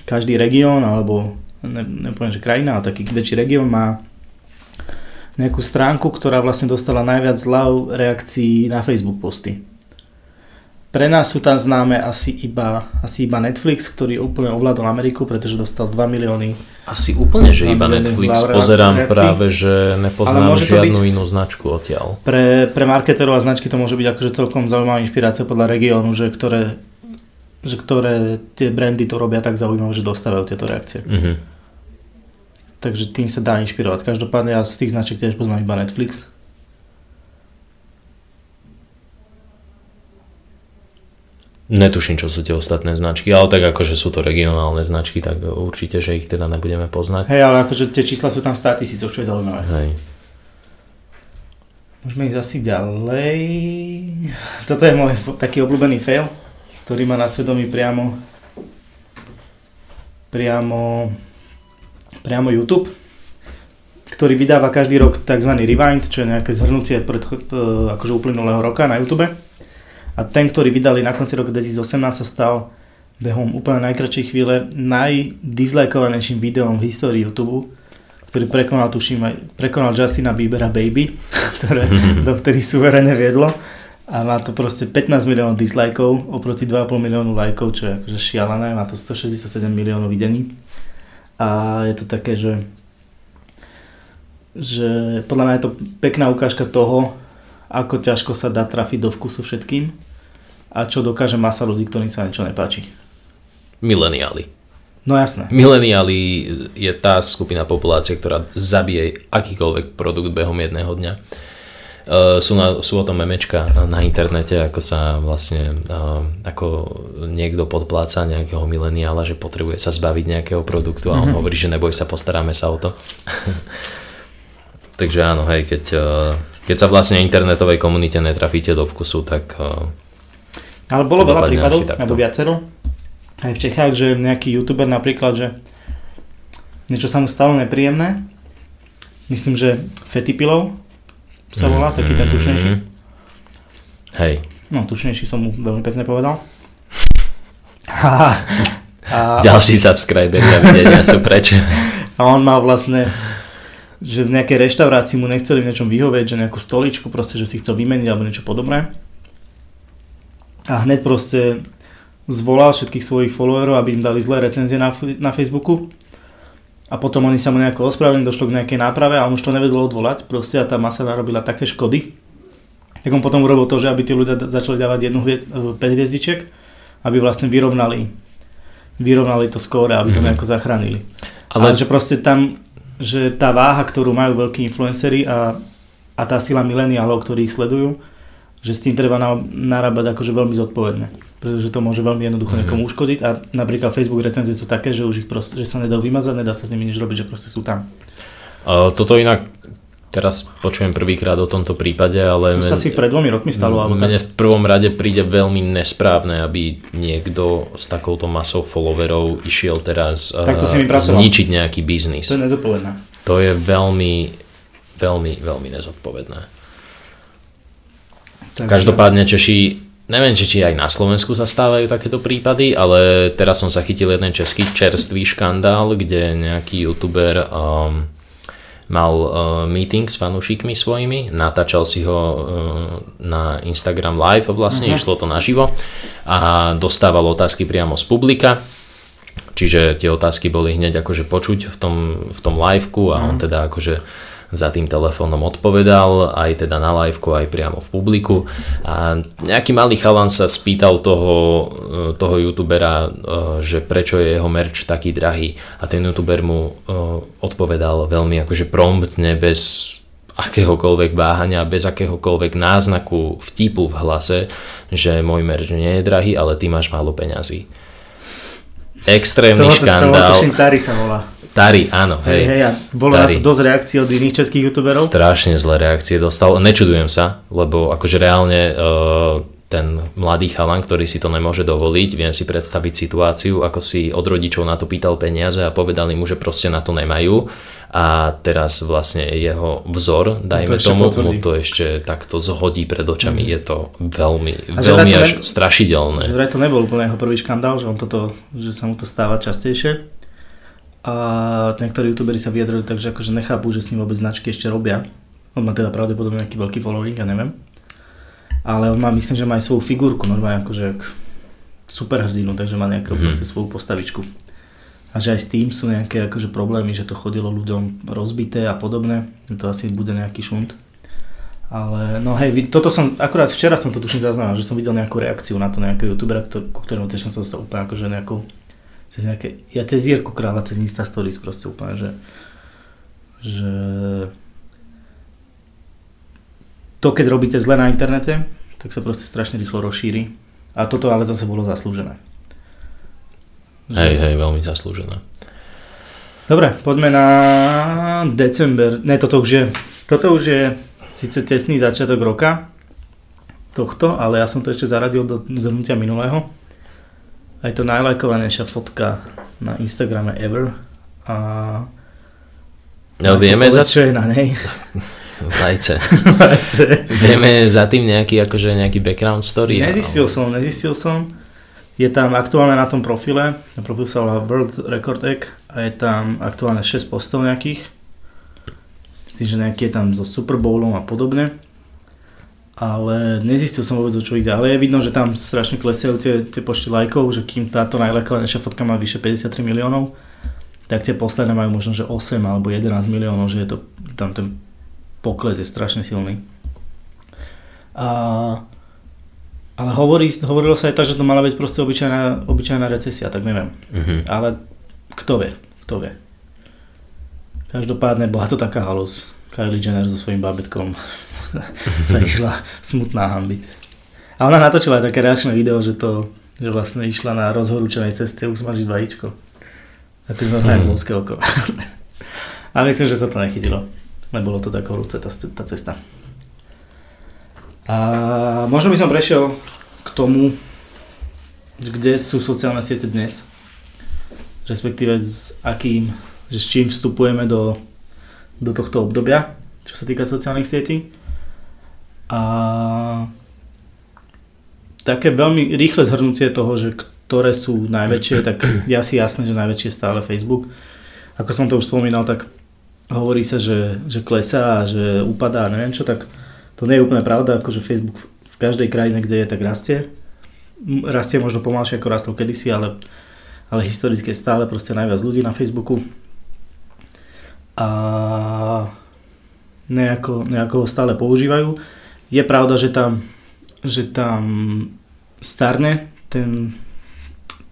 každý región, alebo ne, nepoviem, že krajina, ale taký väčší región má nejakú stránku, ktorá vlastne dostala najviac zľav reakcií na Facebook posty. Pre nás sú tam známe asi iba, asi iba Netflix, ktorý úplne ovládol Ameriku, pretože dostal 2 milióny. Asi úplne, že iba Netflix pozerám reakcií. práve, že nepoznám žiadnu inú značku odtiaľ. Pre, pre marketerov a značky to môže byť akože celkom zaujímavá inšpirácia podľa regiónu, že ktoré, že ktoré tie brandy to robia tak zaujímavé, že dostávajú tieto reakcie. Mhm. Takže tým sa dá inšpirovať. Každopádne ja z tých značiek tiež poznám iba Netflix. Netuším, čo sú tie ostatné značky, ale tak akože sú to regionálne značky, tak určite, že ich teda nebudeme poznať. Hej, ale akože tie čísla sú tam v 100 tisícoch, čo je zaujímavé. Hej. Môžeme ísť asi ďalej. Toto je môj taký obľúbený fail, ktorý má na svedomí priamo priamo priamo YouTube, ktorý vydáva každý rok tzv. Rewind, čo je nejaké zhrnutie predcho- e, akože uplynulého roka na YouTube. A ten, ktorý vydali na konci roku 2018 sa stal behom úplne najkračšej chvíle najdizlikovanejším videom v histórii YouTube, ktorý prekonal, tuším, aj, prekonal Justina Biebera Baby, ktoré dovtedy suverene viedlo. A má to proste 15 miliónov dislikeov oproti 2,5 miliónu lajkov, čo je akože šialené, má to 167 miliónov videní. A je to také, že že podľa mňa je to pekná ukážka toho, ako ťažko sa dá trafiť do vkusu všetkým a čo dokáže masa ľudí, ktorým sa niečo nepáči. Mileniáli. No jasné. Mileniáli je tá skupina populácie, ktorá zabije akýkoľvek produkt behom jedného dňa. Uh, sú, na, sú o tom memečka na internete, ako sa vlastne, uh, ako niekto podpláca nejakého mileniála, že potrebuje sa zbaviť nejakého produktu a on Mhm. hovorí, že neboj sa, postaráme sa o to. Takže áno, hej, keď, uh, keď sa vlastne internetovej komunite netrafíte do vkusu, tak uh, Ale bolo veľa prípadov, alebo viacero. Aj v Čechách, že nejaký youtuber napríklad, že niečo sa mu stalo nepríjemné. Myslím, že Fetipilov sa volá, taký ten tučnejší. Mhm. Hej, No, tučnejší som mu veľmi pekne povedal. a, ďalší subscriberi a videnia sú preč. a on mal vlastne že v nejakej reštaurácii mu nechceli v niečom vyhovieť, že nejakú stoličku proste, že si chcel vymeniť alebo niečo podobné. A hneď proste zvolal všetkých svojich followerov, aby im dali zlé recenzie na, na Facebooku. A potom oni sa mu nejako ospravedlnili, došlo k nejakej náprave a on už to nevedel odvolať proste a tá masa narobila také škody. Tak on potom urobil to, že aby tí ľudia začali dávať jednu hvie- 5 hviezdičiek aby vlastne vyrovnali, vyrovnali to skóre, aby to mm-hmm. nejako zachránili. Ale... Ale že proste tam, že tá váha, ktorú majú veľkí influenceri a, a tá sila mileniálov, ktorí ich sledujú, že s tým treba narábať akože veľmi zodpovedne. Pretože to môže veľmi jednoducho mm-hmm. niekomu uškodiť a napríklad Facebook recenzie sú také, že už ich proste, že sa nedá vymazať, nedá sa s nimi nič robiť, že proste sú tam. Uh, toto inak teraz počujem prvýkrát o tomto prípade, ale... To sa si pred dvomi rokmi stalo. Alebo mne v prvom rade príde veľmi nesprávne, aby niekto s takouto masou followerov išiel teraz tak to uh, zničiť nejaký biznis. To je nezodpovedné. To je veľmi, veľmi, veľmi nezodpovedné. Takže... Každopádne Češi, neviem, či, či aj na Slovensku sa stávajú takéto prípady, ale teraz som sa chytil jeden český čerstvý škandál, kde nejaký youtuber um, mal uh, meeting s fanúšikmi svojimi, natáčal si ho uh, na Instagram live, vlastne uh-huh. išlo to naživo a dostával otázky priamo z publika. Čiže tie otázky boli hneď akože počuť v tom, v tom liveku a on mhm. teda akože za tým telefónom odpovedal, aj teda na liveku, aj priamo v publiku. A nejaký malý chalan sa spýtal toho, e, toho youtubera, e, že prečo je jeho merch taký drahý. A ten youtuber mu e, odpovedal veľmi akože promptne, bez akéhokoľvek váhania, bez akéhokoľvek náznaku vtipu v hlase, že môj merch nie je drahý, ale ty máš málo peňazí. Extrémny toho, škandál. Toho, Tari sa volá. Tari, áno, hej. hej a bolo Tari. na to dosť reakcií od iných českých youtuberov? Strašne zlé reakcie dostal. Nečudujem sa, lebo akože reálne uh, ten mladý chalan, ktorý si to nemôže dovoliť, viem si predstaviť situáciu, ako si od rodičov na to pýtal peniaze a povedali mu, že proste na to nemajú a teraz vlastne jeho vzor, dajme to tomu, mu to ešte takto zhodí pred očami. Mm. Je to veľmi, a veľmi až ne... strašidelné. Že to nebol úplne jeho prvý škandál, že, on toto, že sa mu to stáva častejšie a niektorí youtuberi sa vyjadrili tak, že akože nechápu, že s ním vôbec značky ešte robia. On má teda pravdepodobne nejaký veľký following, ja neviem. Ale on má, myslím, že má aj svoju figurku, normálne akože superhrdinu, takže má nejakú mm-hmm. proste svoju postavičku. A že aj s tým sú nejaké akože problémy, že to chodilo ľuďom rozbité a podobné. To asi bude nejaký šunt. Ale no hej, toto som, akurát včera som to tuším zaznamenal, že som videl nejakú reakciu na to nejakého youtubera, ku ktorému tiež som sa dostal úplne akože nejakou cez nejaké, ja cez Jirku kráľa, cez Insta Stories proste úplne, že, že to keď robíte zle na internete, tak sa proste strašne rýchlo rozšíri. A toto ale zase bolo zaslúžené. Hej, hej, veľmi zaslúžené. Dobre, poďme na december. Ne, toto už je, toto už je síce tesný začiatok roka tohto, ale ja som to ešte zaradil do zhrnutia minulého. Aj to najlajkovanejšia fotka na Instagrame ever. A... No vieme za... Čo je na nej? Vajce. vieme za tým nejaký, akože nejaký background story? Nezistil som, nezistil som. Je tam aktuálne na tom profile, na profil sa volá World Record Egg a je tam aktuálne 6 postov nejakých. Myslím, že nejaký je tam so Super Bowlom a podobne ale nezistil som vôbec o čo ide, ale je vidno, že tam strašne klesajú tie, tie počty lajkov, že kým táto najlajkovanejšia fotka má vyše 53 miliónov, tak tie posledné majú možno, že 8 alebo 11 miliónov, že je to, tam ten pokles je strašne silný. A, ale hovorí, hovorilo sa aj tak, že to mala byť proste obyčajná, obyčajná recesia, tak neviem. Mm-hmm. Ale kto vie, kto vie. Každopádne bola to taká halus. Kylie Jenner so svojím babetkom sa išla smutná hambiť. A ona natočila aj také reakčné video, že to, že vlastne išla na rozhorúčenej ceste usmažiť vajíčko. Ako normálne hmm. oko. A myslím, že sa to nechytilo. Nebolo to tak horúce tá, tá cesta. A možno by som prešiel k tomu, kde sú sociálne siete dnes. Respektíve s akým, s čím vstupujeme do, do tohto obdobia, čo sa týka sociálnych sietí. A také veľmi rýchle zhrnutie toho, že ktoré sú najväčšie, tak je asi jasné, že najväčšie stále Facebook. Ako som to už spomínal, tak hovorí sa, že, že klesá že upadá neviem čo, tak to nie je úplne pravda, akože Facebook v každej krajine, kde je, tak rastie. Rastie možno pomalšie ako rastol kedysi, ale, ale historicky je stále proste najviac ľudí na Facebooku. A nejako, nejako ho stále používajú. Je pravda, že tam, že tam starne ten,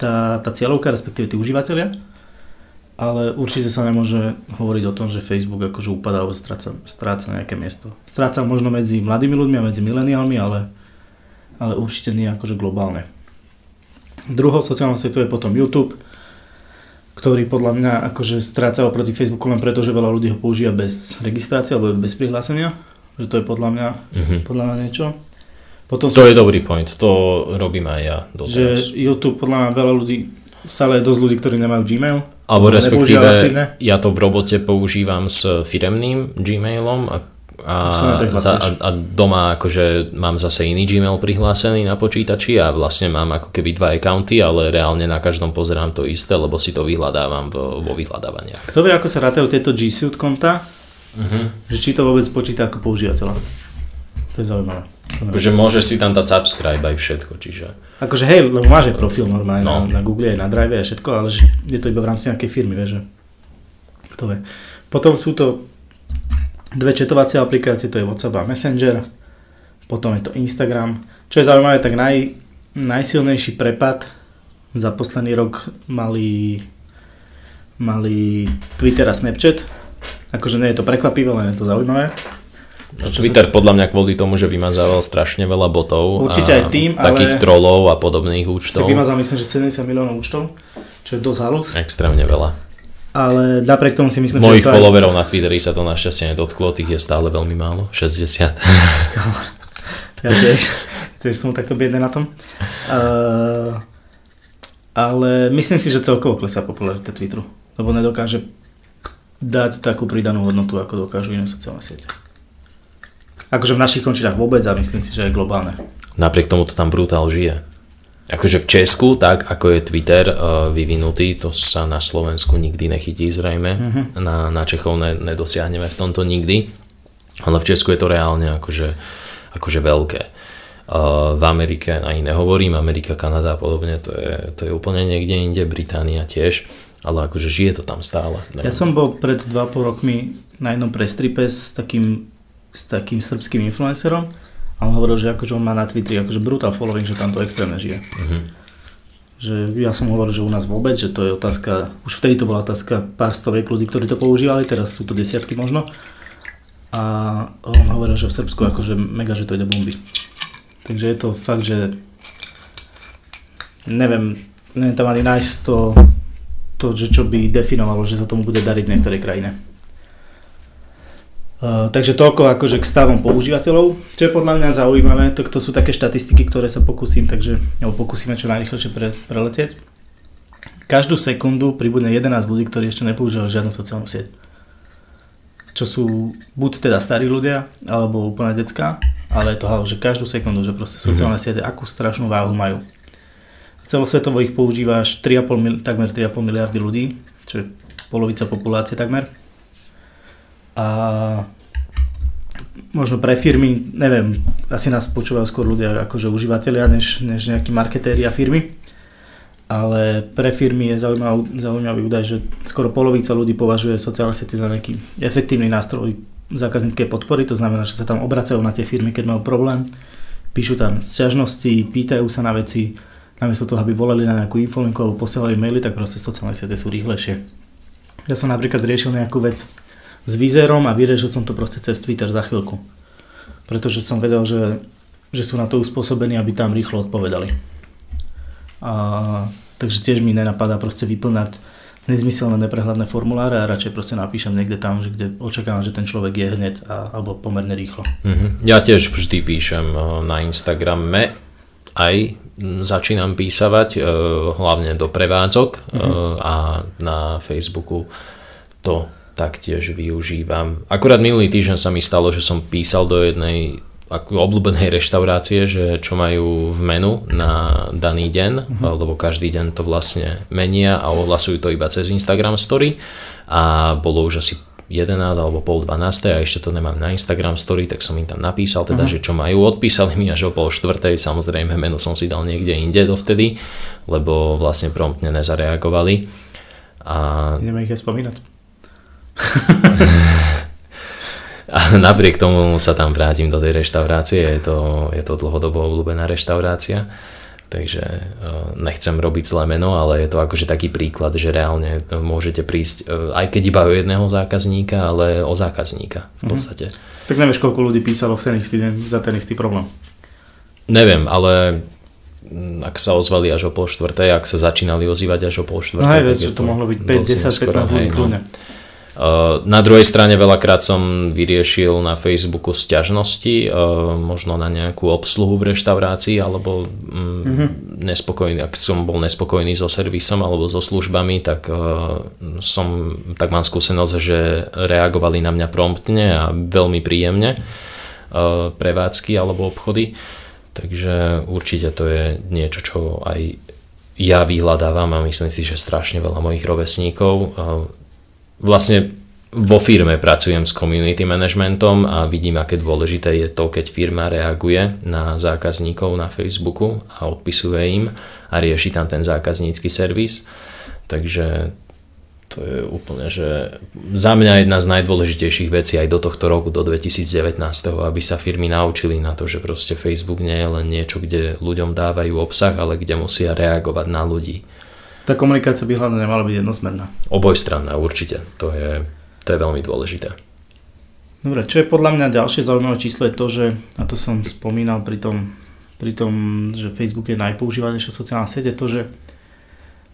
tá, tá cieľovka, respektíve tí užívateľia, ale určite sa nemôže hovoriť o tom, že Facebook akože upadá alebo stráca, stráca nejaké miesto. Stráca možno medzi mladými ľuďmi a medzi mileniálmi, ale, ale určite nie akože globálne. Druhou sociálnou sieťou je potom YouTube, ktorý podľa mňa akože stráca oproti Facebooku len preto, že veľa ľudí ho používa bez registrácie alebo bez prihlásenia. Že to je podľa mňa, mm-hmm. podľa mňa niečo. Potom to sú, je dobrý point, to robím aj ja doteraz. Že YouTube podľa mňa veľa ľudí, stále je dosť ľudí, ktorí nemajú Gmail. Alebo respektíve ja to v robote používam s firemným Gmailom a, a, za, a, a doma akože mám zase iný Gmail prihlásený na počítači a vlastne mám ako keby dva accounty, ale reálne na každom pozerám to isté, lebo si to vyhľadávam vo, vo vyhľadávaniach. Kto vie, ako sa rátajú tieto G Suite konta? Uh-huh. Že či to vôbec počíta ako používateľa. To je zaujímavé. Akože môže si tam dať subscribe aj všetko, čiže... Akože hej, lebo máš aj profil normálne no. na, na Google, aj na Drive a všetko, ale že je to iba v rámci nejakej firmy, vieš, že... Kto vie. Potom sú to dve četovacie aplikácie, to je WhatsApp a Messenger, potom je to Instagram. Čo je zaujímavé, tak naj, najsilnejší prepad za posledný rok mali, mali Twitter a Snapchat. Akože nie je to prekvapivé, len je to zaujímavé. No, Twitter sa... podľa mňa kvôli tomu, že vymazával strašne veľa botov Určite a aj tým, takých ale... trollov a podobných účtov. Tak vymazal myslím, že 70 miliónov účtov, čo je dosť halus. Extrémne veľa. Ale napriek tomu si myslím, Mojich že... Mojich followerov aj... na Twitteri sa to našťastie nedotklo, tých je stále veľmi málo, 60. ja tiež, tiež som takto biedný na tom. Uh, ale myslím si, že celkovo klesá popularita Twitteru, lebo nedokáže dať takú pridanú hodnotu, ako dokážu iné sociálne siete. Akože v našich končinách vôbec a myslím si, že je globálne. Napriek tomu to tam brutál žije. Akože v Česku, tak ako je Twitter uh, vyvinutý, to sa na Slovensku nikdy nechytí zrejme. Uh-huh. Na, na Čechov ne, nedosiahneme v tomto nikdy. Ale v Česku je to reálne akože, akože veľké. Uh, v Amerike ani nehovorím, Amerika, Kanada a podobne, to je, to je úplne niekde inde, Británia tiež, ale akože žije to tam stále. Neviem. Ja som bol pred 2,5 rokmi na jednom prestripe s takým s takým srbským influencerom a on hovoril, že akože on má na Twitteri akože brutal following, že tam to extrémne žije. Mm-hmm. Že ja som hovoril, že u nás vôbec, že to je otázka, už vtedy to bola otázka pár stoviek ľudí, ktorí to používali, teraz sú to desiatky možno. A on hovoril, že v Srbsku akože mega, že to ide bomby. Takže je to fakt, že neviem, neviem tam ani nájsť to, to, že čo by definovalo, že sa tomu bude dariť v niektorej krajine. Uh, takže toľko akože k stavom používateľov. Čo je podľa mňa zaujímavé, tak to sú také štatistiky, ktoré sa pokúsim, takže, alebo pokúsime čo najrychlejšie pre, preletieť. Každú sekundu pribudne 11 ľudí, ktorí ešte nepoužívali žiadnu sociálnu sieť. Čo sú buď teda starí ľudia, alebo úplne detská, ale je to halo, že každú sekundu, že proste sociálne mm-hmm. siete akú strašnú váhu majú. Celosvetovo ich používaš 3,5, takmer 3,5 miliardy ľudí, čo je polovica populácie takmer a možno pre firmy, neviem, asi nás počúvajú skôr ľudia akože užívateľia, než, než nejakí marketéri a firmy. Ale pre firmy je zaujímavý, zaujímavý údaj, že skoro polovica ľudí považuje sociálne siete za nejaký efektívny nástroj zákazníckej podpory, to znamená, že sa tam obracajú na tie firmy, keď majú problém, píšu tam sťažnosti, pýtajú sa na veci, namiesto toho, aby volali na nejakú infolinku alebo posielali maily, tak proste sociálne siete sú rýchlejšie. Ja som napríklad riešil nejakú vec, s vizerom a vyriešil som to proste cez Twitter za chvíľku. Pretože som vedel, že, že sú na to uspôsobení, aby tam rýchlo odpovedali. A, takže tiež mi nenapadá proste vyplňať nezmyselné, neprehľadné formuláre a radšej proste napíšem niekde tam, že kde očakávam, že ten človek je hneď a, alebo pomerne rýchlo. Mm-hmm. Ja tiež vždy píšem eh, na Instagrame aj začínam písavať, eh, hlavne do prevádzok mm-hmm. a na Facebooku to taktiež využívam. Akurát minulý týždeň sa mi stalo, že som písal do jednej obľúbenej reštaurácie, že čo majú v menu na daný deň, mm-hmm. lebo každý deň to vlastne menia a ohlasujú to iba cez Instagram story a bolo už asi 11 alebo pol 12 a ešte to nemám na Instagram story, tak som im tam napísal teda, uh-huh. že čo majú, odpísali mi až o pol štvrtej, samozrejme meno som si dal niekde inde dovtedy, lebo vlastne promptne nezareagovali. A... Ideme ich aj spomínať. A napriek tomu sa tam vrátim do tej reštaurácie, je to, je to dlhodobo obľúbená reštaurácia. Takže nechcem robiť zlé meno, ale je to akože taký príklad, že reálne môžete prísť aj keď iba o jedného zákazníka, ale o zákazníka v mhm. podstate. Mm-hmm. Tak nevieš, koľko ľudí písalo v ten istý deň za ten istý problém? Neviem, ale mm, ak sa ozvali až o pol štvrtej, ak sa začínali ozývať až o pol štvrtej. No aj, že to, to mohlo byť 5, 10, 15 ľudí. No. Uh, na druhej strane veľakrát som vyriešil na Facebooku sťažnosti, uh, možno na nejakú obsluhu v reštaurácii, alebo mm-hmm. nespokojný, ak som bol nespokojný so servisom alebo so službami, tak uh, som, tak mám skúsenosť, že reagovali na mňa promptne a veľmi príjemne prevádzky alebo obchody. Takže určite to je niečo, čo aj ja vyhľadávam a myslím si, že strašne veľa mojich rovesníkov. Vlastne vo firme pracujem s community managementom a vidím, aké dôležité je to, keď firma reaguje na zákazníkov na Facebooku a odpisuje im a rieši tam ten zákaznícky servis. Takže to je úplne, že za mňa jedna z najdôležitejších vecí aj do tohto roku, do 2019, aby sa firmy naučili na to, že proste Facebook nie je len niečo, kde ľuďom dávajú obsah, ale kde musia reagovať na ľudí. Tá komunikácia by hlavne nemala byť jednosmerná. Obojstranná, určite. To je, to je veľmi dôležité. Dobre, čo je podľa mňa ďalšie zaujímavé číslo je to, že, a to som spomínal pri tom, pri tom že Facebook je najpoužívanejšia sociálna sieť, je to, že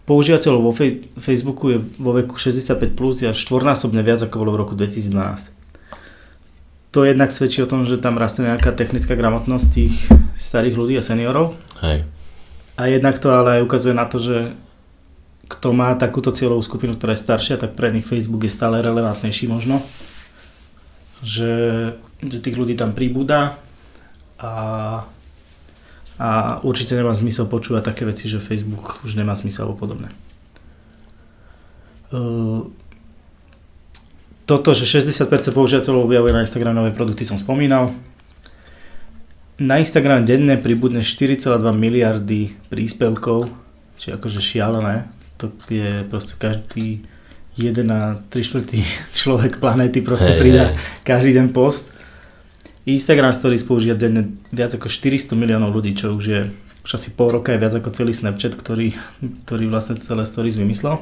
používateľov vo fej- Facebooku je vo veku 65 plus a štvornásobne viac ako bolo v roku 2012. To jednak svedčí o tom, že tam rastie nejaká technická gramotnosť tých starých ľudí a seniorov. Hej. A jednak to ale aj ukazuje na to, že kto má takúto cieľovú skupinu, ktorá je staršia, tak pre nich Facebook je stále relevantnejší možno. Že, že tých ľudí tam pribúda a a určite nemá zmysel počúvať také veci, že Facebook už nemá zmysel alebo podobné. Ehm, toto, že 60% používateľov objavuje na Instagram nové produkty som spomínal. Na Instagram denne pribudne 4,2 miliardy príspevkov, čiže akože šialené. To je proste každý 1 na 3 čtvrtý človek planéty proste hey, pridá hey. každý den post. Instagram Stories používa denne viac ako 400 miliónov ľudí, čo už je už asi pol roka je viac ako celý Snapchat, ktorý, ktorý vlastne celé Stories vymyslel.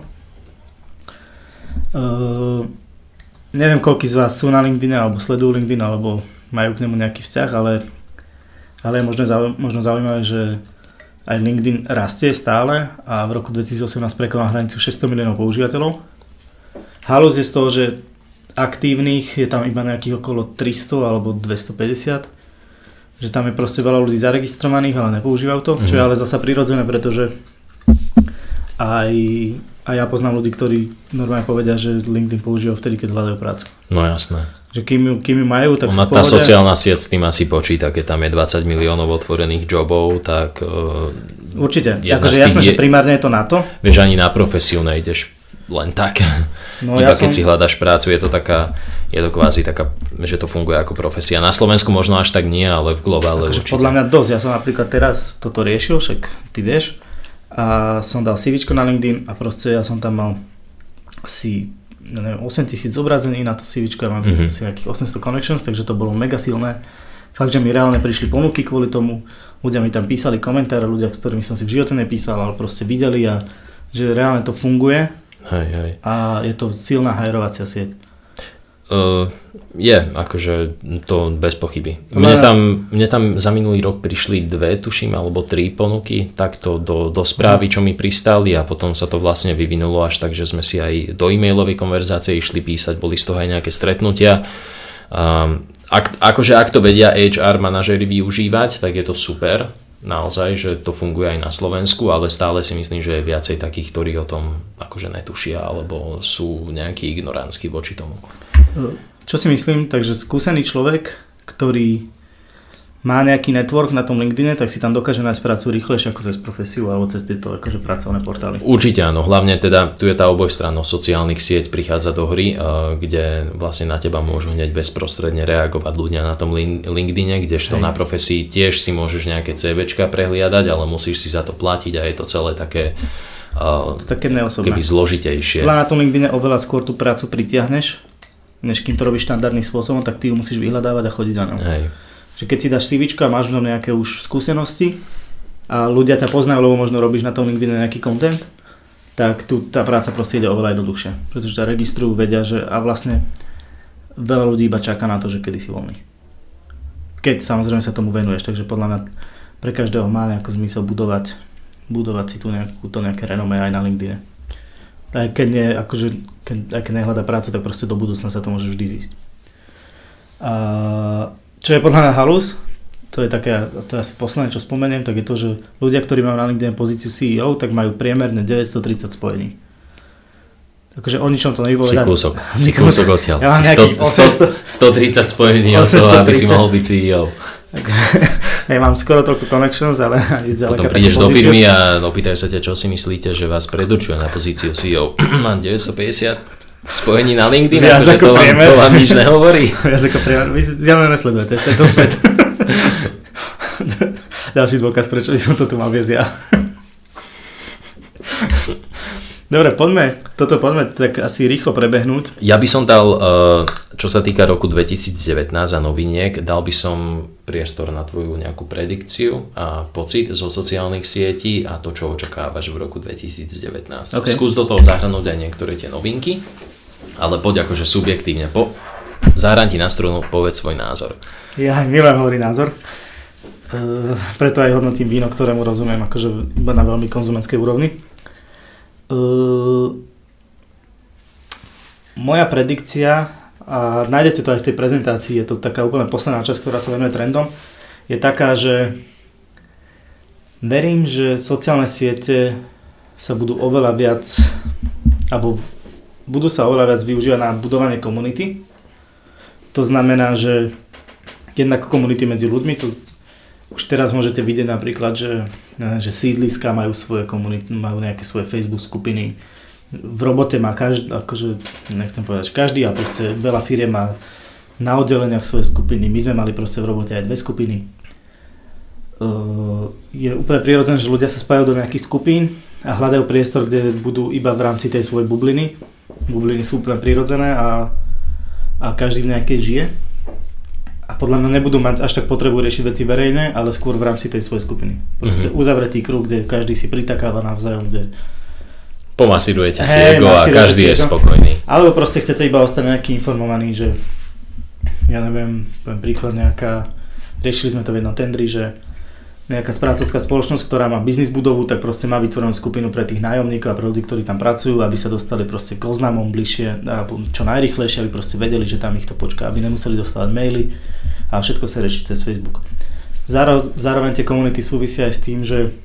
Uh, neviem, koľko z vás sú na LinkedIn alebo sledujú LinkedIn alebo majú k nemu nejaký vzťah, ale, ale je možno, zauj- možno zaujímavé, že aj LinkedIn rastie stále a v roku 2018 prekonal hranicu 600 miliónov používateľov. Halus je z toho, že aktívnych je tam iba nejakých okolo 300 alebo 250 že tam je proste veľa ľudí zaregistrovaných, ale nepoužívajú to, mm. čo je mhm. ale zasa prirodzené, pretože aj, aj ja poznám ľudí, ktorí normálne povedia, že LinkedIn používajú vtedy, keď hľadajú prácu. No jasné. Že kým ju, kým ju majú, tak Ona, tá sociálna sieť s tým asi počíta, keď tam je 20 miliónov otvorených jobov, tak... Uh, Určite, akože jasné, je, že primárne je to na to. Vieš, ani na profesiu nejdeš len tak. No, Iba ja keď som... si hľadaš prácu, je to taká, je to kvázi taká, že to funguje ako profesia. Na Slovensku možno až tak nie, ale v globále akože určite. Podľa mňa dosť. Ja som napríklad teraz toto riešil, však ty vieš. A som dal CV na LinkedIn a proste ja som tam mal asi neviem, 8 tisíc zobrazení na to CV, ja mám mm-hmm. asi nejakých 800 connections, takže to bolo mega silné. Fakt, že mi reálne prišli ponuky kvôli tomu, ľudia mi tam písali komentáre, ľudia, s ktorými som si v živote nepísal, ale proste videli a že reálne to funguje Hej, hej. A je to silná hajrovacia sieť. Uh, je, akože to bez pochyby. Mne tam, mne tam za minulý rok prišli dve, tuším, alebo tri ponuky takto do, do správy, čo mi pristali a potom sa to vlastne vyvinulo až tak, že sme si aj do e-mailovej konverzácie išli písať, boli z toho aj nejaké stretnutia. Um, ak, akože ak to vedia HR manažery využívať, tak je to super, naozaj, že to funguje aj na Slovensku, ale stále si myslím, že je viacej takých, ktorí o tom akože netušia alebo sú nejakí ignorantskí voči tomu. Čo si myslím, takže skúsený človek, ktorý má nejaký network na tom LinkedIne, tak si tam dokáže nájsť prácu rýchlejšie ako cez profesiu alebo cez tieto akože pracovné portály. Určite áno, hlavne teda tu je tá obojstrannosť sociálnych sieť prichádza do hry, kde vlastne na teba môžu hneď bezprostredne reagovať ľudia na tom LinkedIne, kdežto Hej. na profesii tiež si môžeš nejaké CVčka prehliadať, ale musíš si za to platiť a je to celé také uh, také keby zložitejšie. Na tom LinkedIne oveľa skôr tú prácu pritiahneš, než kým to robíš štandardným spôsobom, tak ty ju musíš vyhľadávať a chodiť za ňou. Hej že keď si dáš CV a máš v nejaké už skúsenosti a ľudia ťa poznajú, lebo možno robíš na tom LinkedIn nejaký content, tak tu tá práca proste ide oveľa jednoduchšie. Pretože ťa registrujú, vedia, že a vlastne veľa ľudí iba čaká na to, že kedy si voľný. Keď samozrejme sa tomu venuješ, takže podľa mňa pre každého má nejaký zmysel budovať, budovať si tu nejakú, to nejaké renome aj na LinkedIn. Aj keď, nie, akože, keď, aj keď nehľada prácu, tak proste do budúcna sa to môže vždy zísť. A, čo je podľa mňa halus, to je také, to je asi posledné, čo spomeniem, tak je to, že ľudia, ktorí majú na LinkedIn pozíciu CEO, tak majú priemerne 930 spojení. Takže o ničom to nevypovedá. Si kúsok, si kúsok odtiaľ. Ja si 100, 100, 130 spojení od toho, aby si mohol byť CEO. Ja mám skoro toľko connections, ale ani zďaleka Potom prídeš do firmy a opýtajú sa ťa, čo si myslíte, že vás predurčuje na pozíciu CEO. mám 950 spojení na LinkedIn, Viac akože ako to, vám, to vám nič nehovorí. Viac ako priemer, vy zjavne nesledujete, to je to svet. Ďalší dôkaz, prečo by som to tu mal viesť ja. Dobre, poďme, toto poďme tak asi rýchlo prebehnúť. Ja by som dal, eh, čo sa týka roku 2019 a noviniek, dal by som priestor na tvoju nejakú predikciu a pocit zo sociálnych sietí a to, čo očakávaš v roku 2019. Okay. Skús do toho zahrnúť aj niektoré tie novinky ale poď akože subjektívne, po, zahrám ti na strunu, povedz svoj názor. Ja milujem hovorí názor, e, preto aj hodnotím víno, ktorému rozumiem akože iba na veľmi konzumenskej úrovni. E, moja predikcia, a nájdete to aj v tej prezentácii, je to taká úplne posledná časť, ktorá sa venuje trendom, je taká, že verím, že sociálne siete sa budú oveľa viac, alebo budú sa oveľa viac využívať na budovanie komunity. To znamená, že jednak komunity medzi ľuďmi, to už teraz môžete vidieť napríklad, že, že sídliska majú svoje komunity, majú nejaké svoje Facebook skupiny. V robote má každý, akože nechcem povedať, každý a proste veľa firiem má na oddeleniach svoje skupiny. My sme mali proste v robote aj dve skupiny. Je úplne prirodzené, že ľudia sa spájajú do nejakých skupín a hľadajú priestor, kde budú iba v rámci tej svojej bubliny bubliny sú úplne prirodzené a, a každý v nejakej žije. A podľa mňa nebudú mať až tak potrebu riešiť veci verejné, ale skôr v rámci tej svojej skupiny. Proste mm-hmm. uzavretý kruh, kde každý si pritakáva navzájom, kde pomasírujete si hey, ego a každý je spokojný. Alebo proste chcete iba ostať nejaký informovaný, že ja neviem, poviem príklad nejaká, riešili sme to v jednom tendri, že nejaká správcovská spoločnosť, ktorá má biznis budovu, tak proste má vytvorenú skupinu pre tých nájomníkov a pre ľudí, ktorí tam pracujú, aby sa dostali proste k oznamom bližšie, čo najrychlejšie, aby proste vedeli, že tam ich to počká, aby nemuseli dostávať maily a všetko sa rieši cez Facebook. Zároveň tie komunity súvisia aj s tým, že,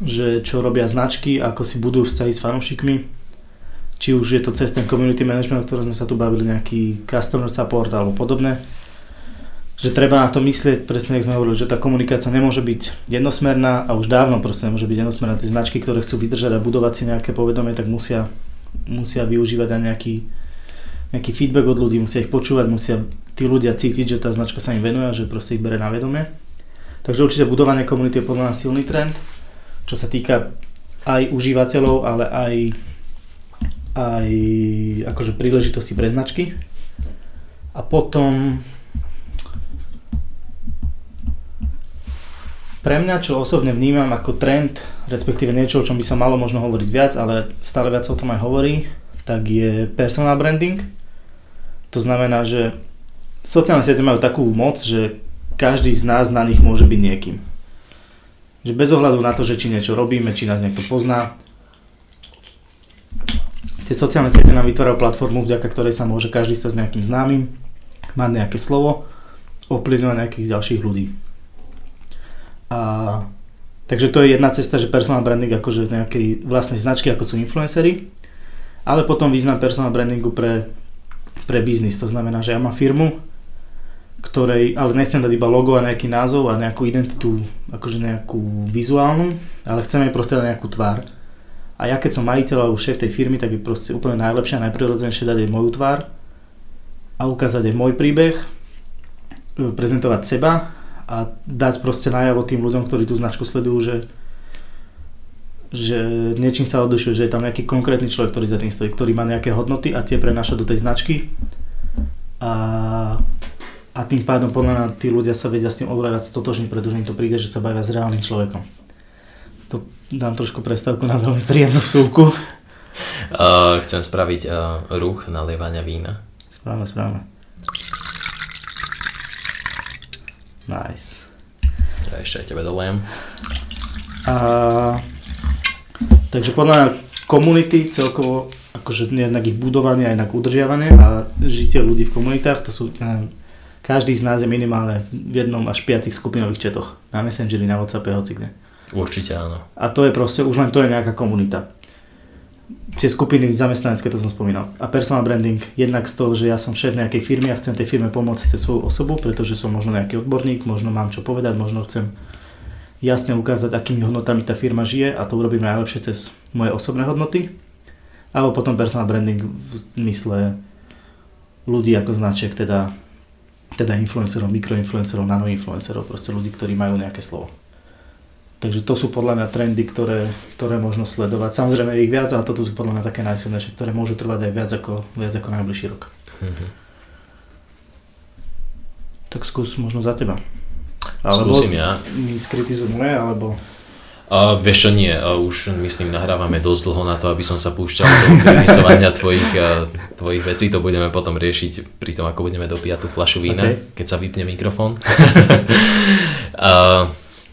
že čo robia značky, ako si budú vzťahy s fanúšikmi, či už je to cez ten community management, o ktorom sme sa tu bavili, nejaký customer support alebo podobné, že treba na to myslieť, presne ako sme hovorili, že tá komunikácia nemôže byť jednosmerná a už dávno proste nemôže byť jednosmerná. Tie značky, ktoré chcú vydržať a budovať si nejaké povedomie, tak musia, musia využívať aj nejaký, nejaký feedback od ľudí, musia ich počúvať, musia tí ľudia cítiť, že tá značka sa im venuje a že proste ich bere na vedomie. Takže určite budovanie komunity je podľa nás silný trend, čo sa týka aj užívateľov, ale aj, aj akože príležitosti pre značky. A potom Pre mňa, čo osobne vnímam ako trend, respektíve niečo, o čom by sa malo možno hovoriť viac, ale stále viac o tom aj hovorí, tak je personal branding. To znamená, že sociálne siete majú takú moc, že každý z nás na nich môže byť niekým. Že bez ohľadu na to, že či niečo robíme, či nás niekto pozná, tie sociálne siete nám vytvárajú platformu, vďaka ktorej sa môže každý stať s nejakým známym, mať nejaké slovo, ovplyvňovať nejakých ďalších ľudí. A, takže to je jedna cesta, že personal branding akože nejakej vlastnej značky, ako sú influencery, ale potom význam personal brandingu pre, pre biznis. To znamená, že ja mám firmu, ktorej, ale nechcem dať iba logo a nejaký názov a nejakú identitu, akože nejakú vizuálnu, ale chcem jej proste dať nejakú tvár. A ja keď som majiteľ alebo šéf tej firmy, tak je proste úplne najlepšie a najprirodzenejšie dať aj moju tvár a ukázať aj môj príbeh, prezentovať seba a dať proste najavo tým ľuďom, ktorí tú značku sledujú, že, že niečím sa odlišuje, že je tam nejaký konkrétny človek, ktorý za tým stojí, ktorý má nejaké hodnoty a tie prenáša do tej značky a, a tým pádom podľa mňa tí ľudia sa vedia s tým oveľa viac stotožniť, pretože im to príde, že sa bavia s reálnym človekom. To dám trošku prestávku na veľmi príjemnú vsúvku. Uh, chcem spraviť uh, ruch nalievania vína. Správne, správne. Nice. Ja ešte aj tebe dolejem. A, takže podľa mňa komunity celkovo, akože jednak ich budovanie, jednak udržiavanie a žitie ľudí v komunitách, to sú, neviem, každý z nás je minimálne v jednom až piatých skupinových četoch. Na Messengeri, na Whatsappe, hoci kde. Určite áno. A to je proste, už len to je nejaká komunita. Tie skupiny zamestnanecké, to som spomínal. A personal branding, jednak z toho, že ja som šéf nejakej firmy a chcem tej firme pomôcť cez svoju osobu, pretože som možno nejaký odborník, možno mám čo povedať, možno chcem jasne ukázať, akými hodnotami tá firma žije a to urobím najlepšie cez moje osobné hodnoty. Alebo potom personal branding v zmysle ľudí ako značiek, teda, teda influencerov, mikroinfluencerov, nanoinfluencerov, proste ľudí, ktorí majú nejaké slovo. Takže to sú podľa mňa trendy, ktoré, ktoré možno sledovať. Samozrejme ich viac, ale toto sú podľa mňa také najsilnejšie, ktoré môžu trvať aj viac ako, viac ako najbližší rok. Mm-hmm. Tak skús možno za teba. Alebo Skúsim ja. My skritizujeme, alebo... Uh, vieš čo, nie, uh, už myslím nahrávame dosť dlho na to, aby som sa púšťal do kritizovania tvojich, uh, tvojich vecí, to budeme potom riešiť pri tom, ako budeme dopíjať tú flašu vína, okay. keď sa vypne mikrofón. uh,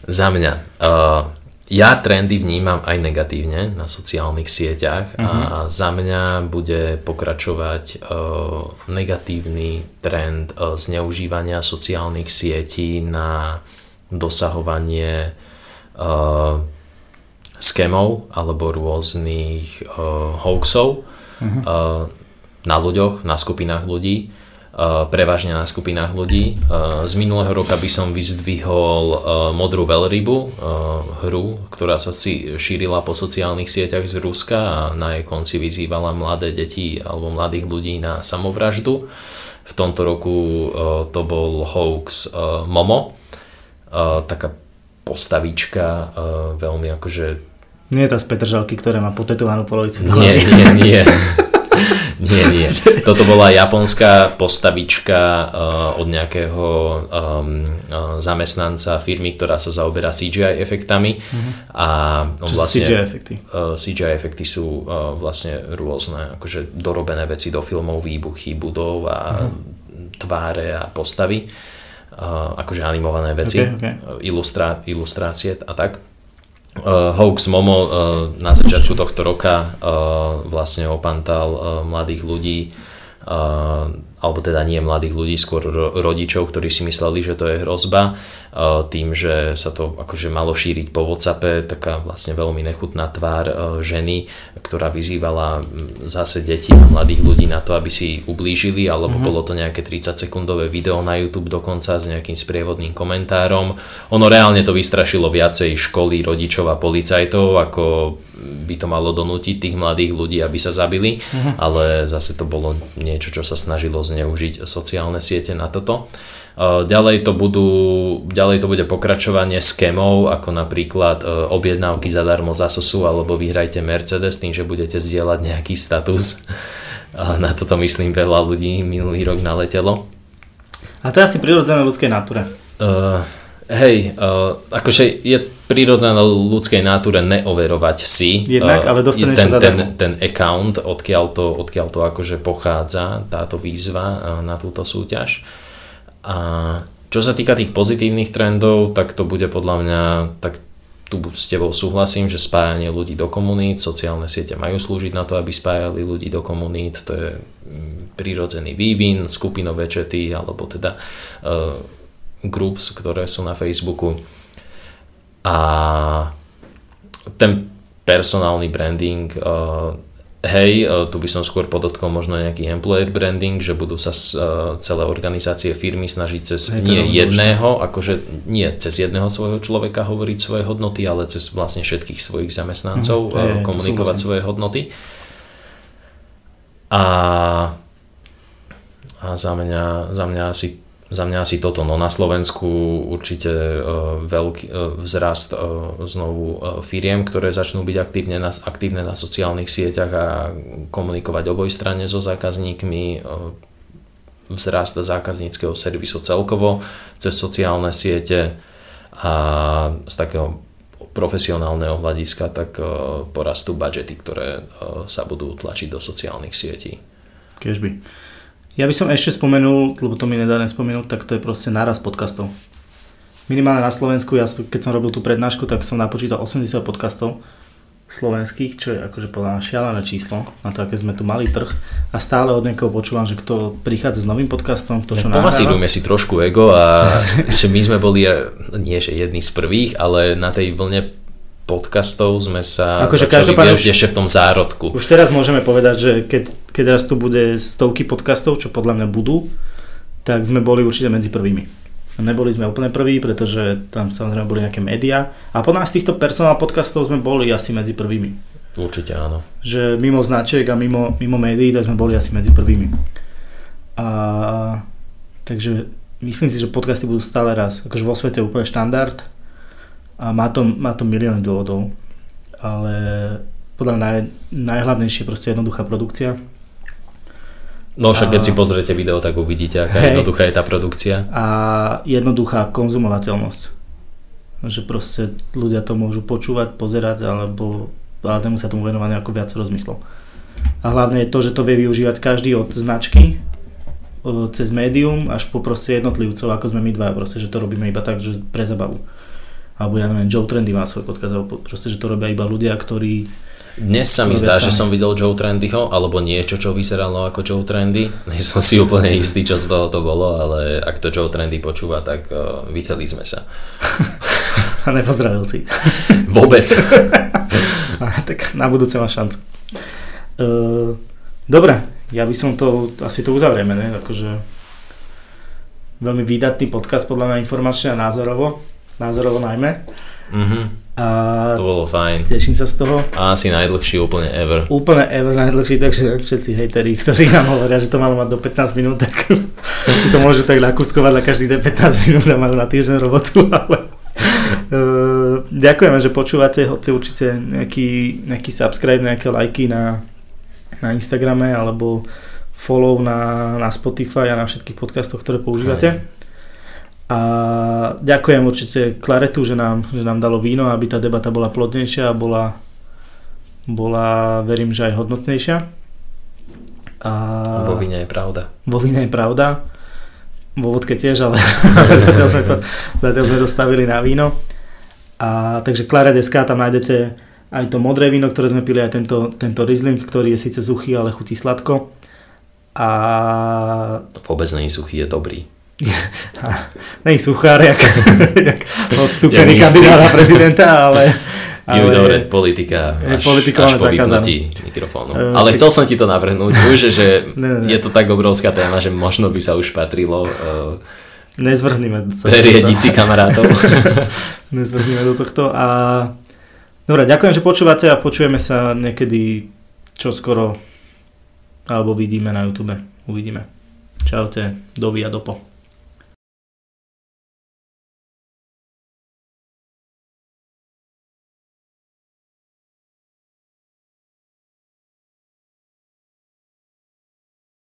Za mňa. Uh, ja trendy vnímam aj negatívne na sociálnych sieťach uh-huh. a mhm. za mňa bude pokračovať uh, negatívny trend uh, zneužívania sociálnych sietí na dosahovanie uh, skemov alebo rôznych uh, hoaxov uh-huh. uh, na ľuďoch, na skupinách ľudí prevažne na skupinách ľudí. Z minulého roka by som vyzdvihol Modrú veľrybu, hru, ktorá sa si šírila po sociálnych sieťach z Ruska a na jej konci vyzývala mladé deti alebo mladých ľudí na samovraždu. V tomto roku to bol hoax Momo, taká postavička, veľmi akože... Nie je tá z Petržalky, ktorá má potetovanú polovicu. Nie, nie, nie. Nie, nie. Toto bola japonská postavička uh, od nejakého um, uh, zamestnanca firmy, ktorá sa zaoberá CGI efektami. Uh-huh. A on Čo vlastne, CGI efekty? Uh, CGI efekty sú uh, vlastne rôzne akože dorobené veci do filmov, výbuchy budov a uh-huh. tváre a postavy. Uh, akože animované veci, okay, okay. Ilustrá, ilustrácie a tak. Uh, Hoax Momo uh, na začiatku tohto roka uh, vlastne opantal uh, mladých ľudí. Uh, alebo teda nie mladých ľudí, skôr rodičov, ktorí si mysleli, že to je hrozba, tým, že sa to akože malo šíriť po Whatsappe, taká vlastne veľmi nechutná tvár ženy, ktorá vyzývala zase deti a mladých ľudí na to, aby si ublížili, alebo mm-hmm. bolo to nejaké 30 sekundové video na YouTube dokonca s nejakým sprievodným komentárom. Ono reálne to vystrašilo viacej školy, rodičov a policajtov, ako by to malo donútiť tých mladých ľudí, aby sa zabili, uh-huh. ale zase to bolo niečo, čo sa snažilo zneužiť sociálne siete na toto. Ďalej to, budú, ďalej to bude pokračovanie skemov, ako napríklad e, objednávky zadarmo za sosu alebo vyhrajte Mercedes tým, že budete zdieľať nejaký status. Na toto myslím veľa ľudí minulý rok naletelo. A to je asi prirodzené ľudskej natúre. Uh, hej, uh, akože je prirodzené ľudskej náture neoverovať si Jednak, ale ten, ten, ten account, odkiaľ to, odkiaľ to akože pochádza, táto výzva na túto súťaž. A čo sa týka tých pozitívnych trendov, tak to bude podľa mňa, tak tu s tebou súhlasím, že spájanie ľudí do komunít, sociálne siete majú slúžiť na to, aby spájali ľudí do komunít, to je mm, prirodzený vývin, skupinové čety, alebo teda uh, groups, ktoré sú na Facebooku a ten personálny branding, uh, hej, uh, tu by som skôr podotkol možno nejaký employer branding, že budú sa uh, celé organizácie firmy snažiť cez hej, nie jedného, akože nie cez jedného svojho človeka hovoriť svoje hodnoty, ale cez vlastne všetkých svojich zamestnancov mm, je, komunikovať svoje hodnoty. A, a za, mňa, za mňa asi za mňa asi toto. No na Slovensku určite uh, veľký uh, vzrast uh, znovu firiem, ktoré začnú byť aktívne na, aktívne na sociálnych sieťach a komunikovať obojstranne so zákazníkmi. Vzrast zákazníckého servisu celkovo cez sociálne siete a z takého profesionálneho hľadiska, tak porastú budžety, ktoré sa budú tlačiť do sociálnych sietí. Kežby. Ja by som ešte spomenul, lebo to mi nedá nespomenúť, tak to je proste náraz podcastov. Minimálne na Slovensku, ja keď som robil tú prednášku, tak som napočítal 80 podcastov slovenských, čo je akože podľa šialené číslo, na to, aké sme tu mali trh. A stále od niekoho počúvam, že kto prichádza s novým podcastom, kto čo Pomasírujme si trošku ego a že my sme boli, nie že jedni z prvých, ale na tej vlne podcastov sme sa akože už, ešte v tom zárodku. Už teraz môžeme povedať, že keď, keď raz tu bude stovky podcastov, čo podľa mňa budú, tak sme boli určite medzi prvými. Neboli sme úplne prví, pretože tam samozrejme boli nejaké médiá a podľa nás týchto personál podcastov sme boli asi medzi prvými. Určite áno. Že mimo značiek a mimo, mimo médií, tak sme boli asi medzi prvými. A takže myslím si, že podcasty budú stále raz. Akože vo svete úplne štandard, a má to, má to milióny dôvodov, ale podľa naj, najhlavnejšie proste jednoduchá produkcia. No však keď si pozriete video, tak uvidíte, aká hej, jednoduchá je tá produkcia. A jednoduchá konzumovateľnosť. Že proste ľudia to môžu počúvať, pozerať, alebo ale nemusia tomu venovať nejako viac rozmyslov. A hlavne je to, že to vie využívať každý od značky cez médium až po proste jednotlivcov, ako sme my dva, proste, že to robíme iba tak, že pre zabavu alebo ja neviem, Joe Trendy má svoj podcast, alebo proste, že to robia iba ľudia, ktorí dnes sa mi zdá, že som videl Joe Trendyho, alebo niečo, čo vyzeralo ako Joe Trendy. Nie som si úplne istý, čo z toho to bolo, ale ak to Joe Trendy počúva, tak uh, videli sme sa. A nepozdravil si. Vôbec. Tak na budúce má šancu. Uh, dobre, ja by som to, asi to uzavrieme, ne? Akože veľmi výdatný podcast, podľa mňa informačne a názorovo názorovo najmä. Mm-hmm. A to bolo fajn. Teším sa z toho. A asi najdlhší úplne ever. Úplne ever najdlhší, takže všetci hejteri, ktorí nám hovoria, že to malo mať do 15 minút, tak si to môžu tak nakuskovať na každý ten 15 minút a majú na týždeň robotu, ale uh, ďakujeme, že počúvate, hoďte určite nejaký, nejaký subscribe, nejaké lajky na, na Instagrame alebo follow na, na Spotify a na všetkých podcastoch, ktoré používate. Aj. A ďakujem určite Klaretu, že nám, že nám dalo víno, aby tá debata bola plodnejšia a bola, bola verím, že aj hodnotnejšia. A vo víne je pravda. Vo víne je pravda. Vo vodke tiež, ale zatiaľ, sme to, zatiaľ sme to stavili na víno. A, takže Klaret.sk tam nájdete aj to modré víno, ktoré sme pili, aj tento, tento Riesling, ktorý je síce suchý, ale chutí sladko. A... Vôbec nie suchý, je dobrý. Nej suchár, jak, jak odstúpený kandidát na prezidenta, ale... ale Ju, dobre, politika až, až po vypnutí mikrofónu. Uh, ale chcel som ti to navrhnúť už, že ne, ne, je to tak obrovská téma, že možno by sa už patrilo uh, Nezvrhnime sa. Preriediť si kamarátov. Nezvrhnime do tohto a... Dobre, ďakujem, že počúvate a počujeme sa niekedy čo skoro alebo vidíme na YouTube. Uvidíme. Čaute, dovi a dopo.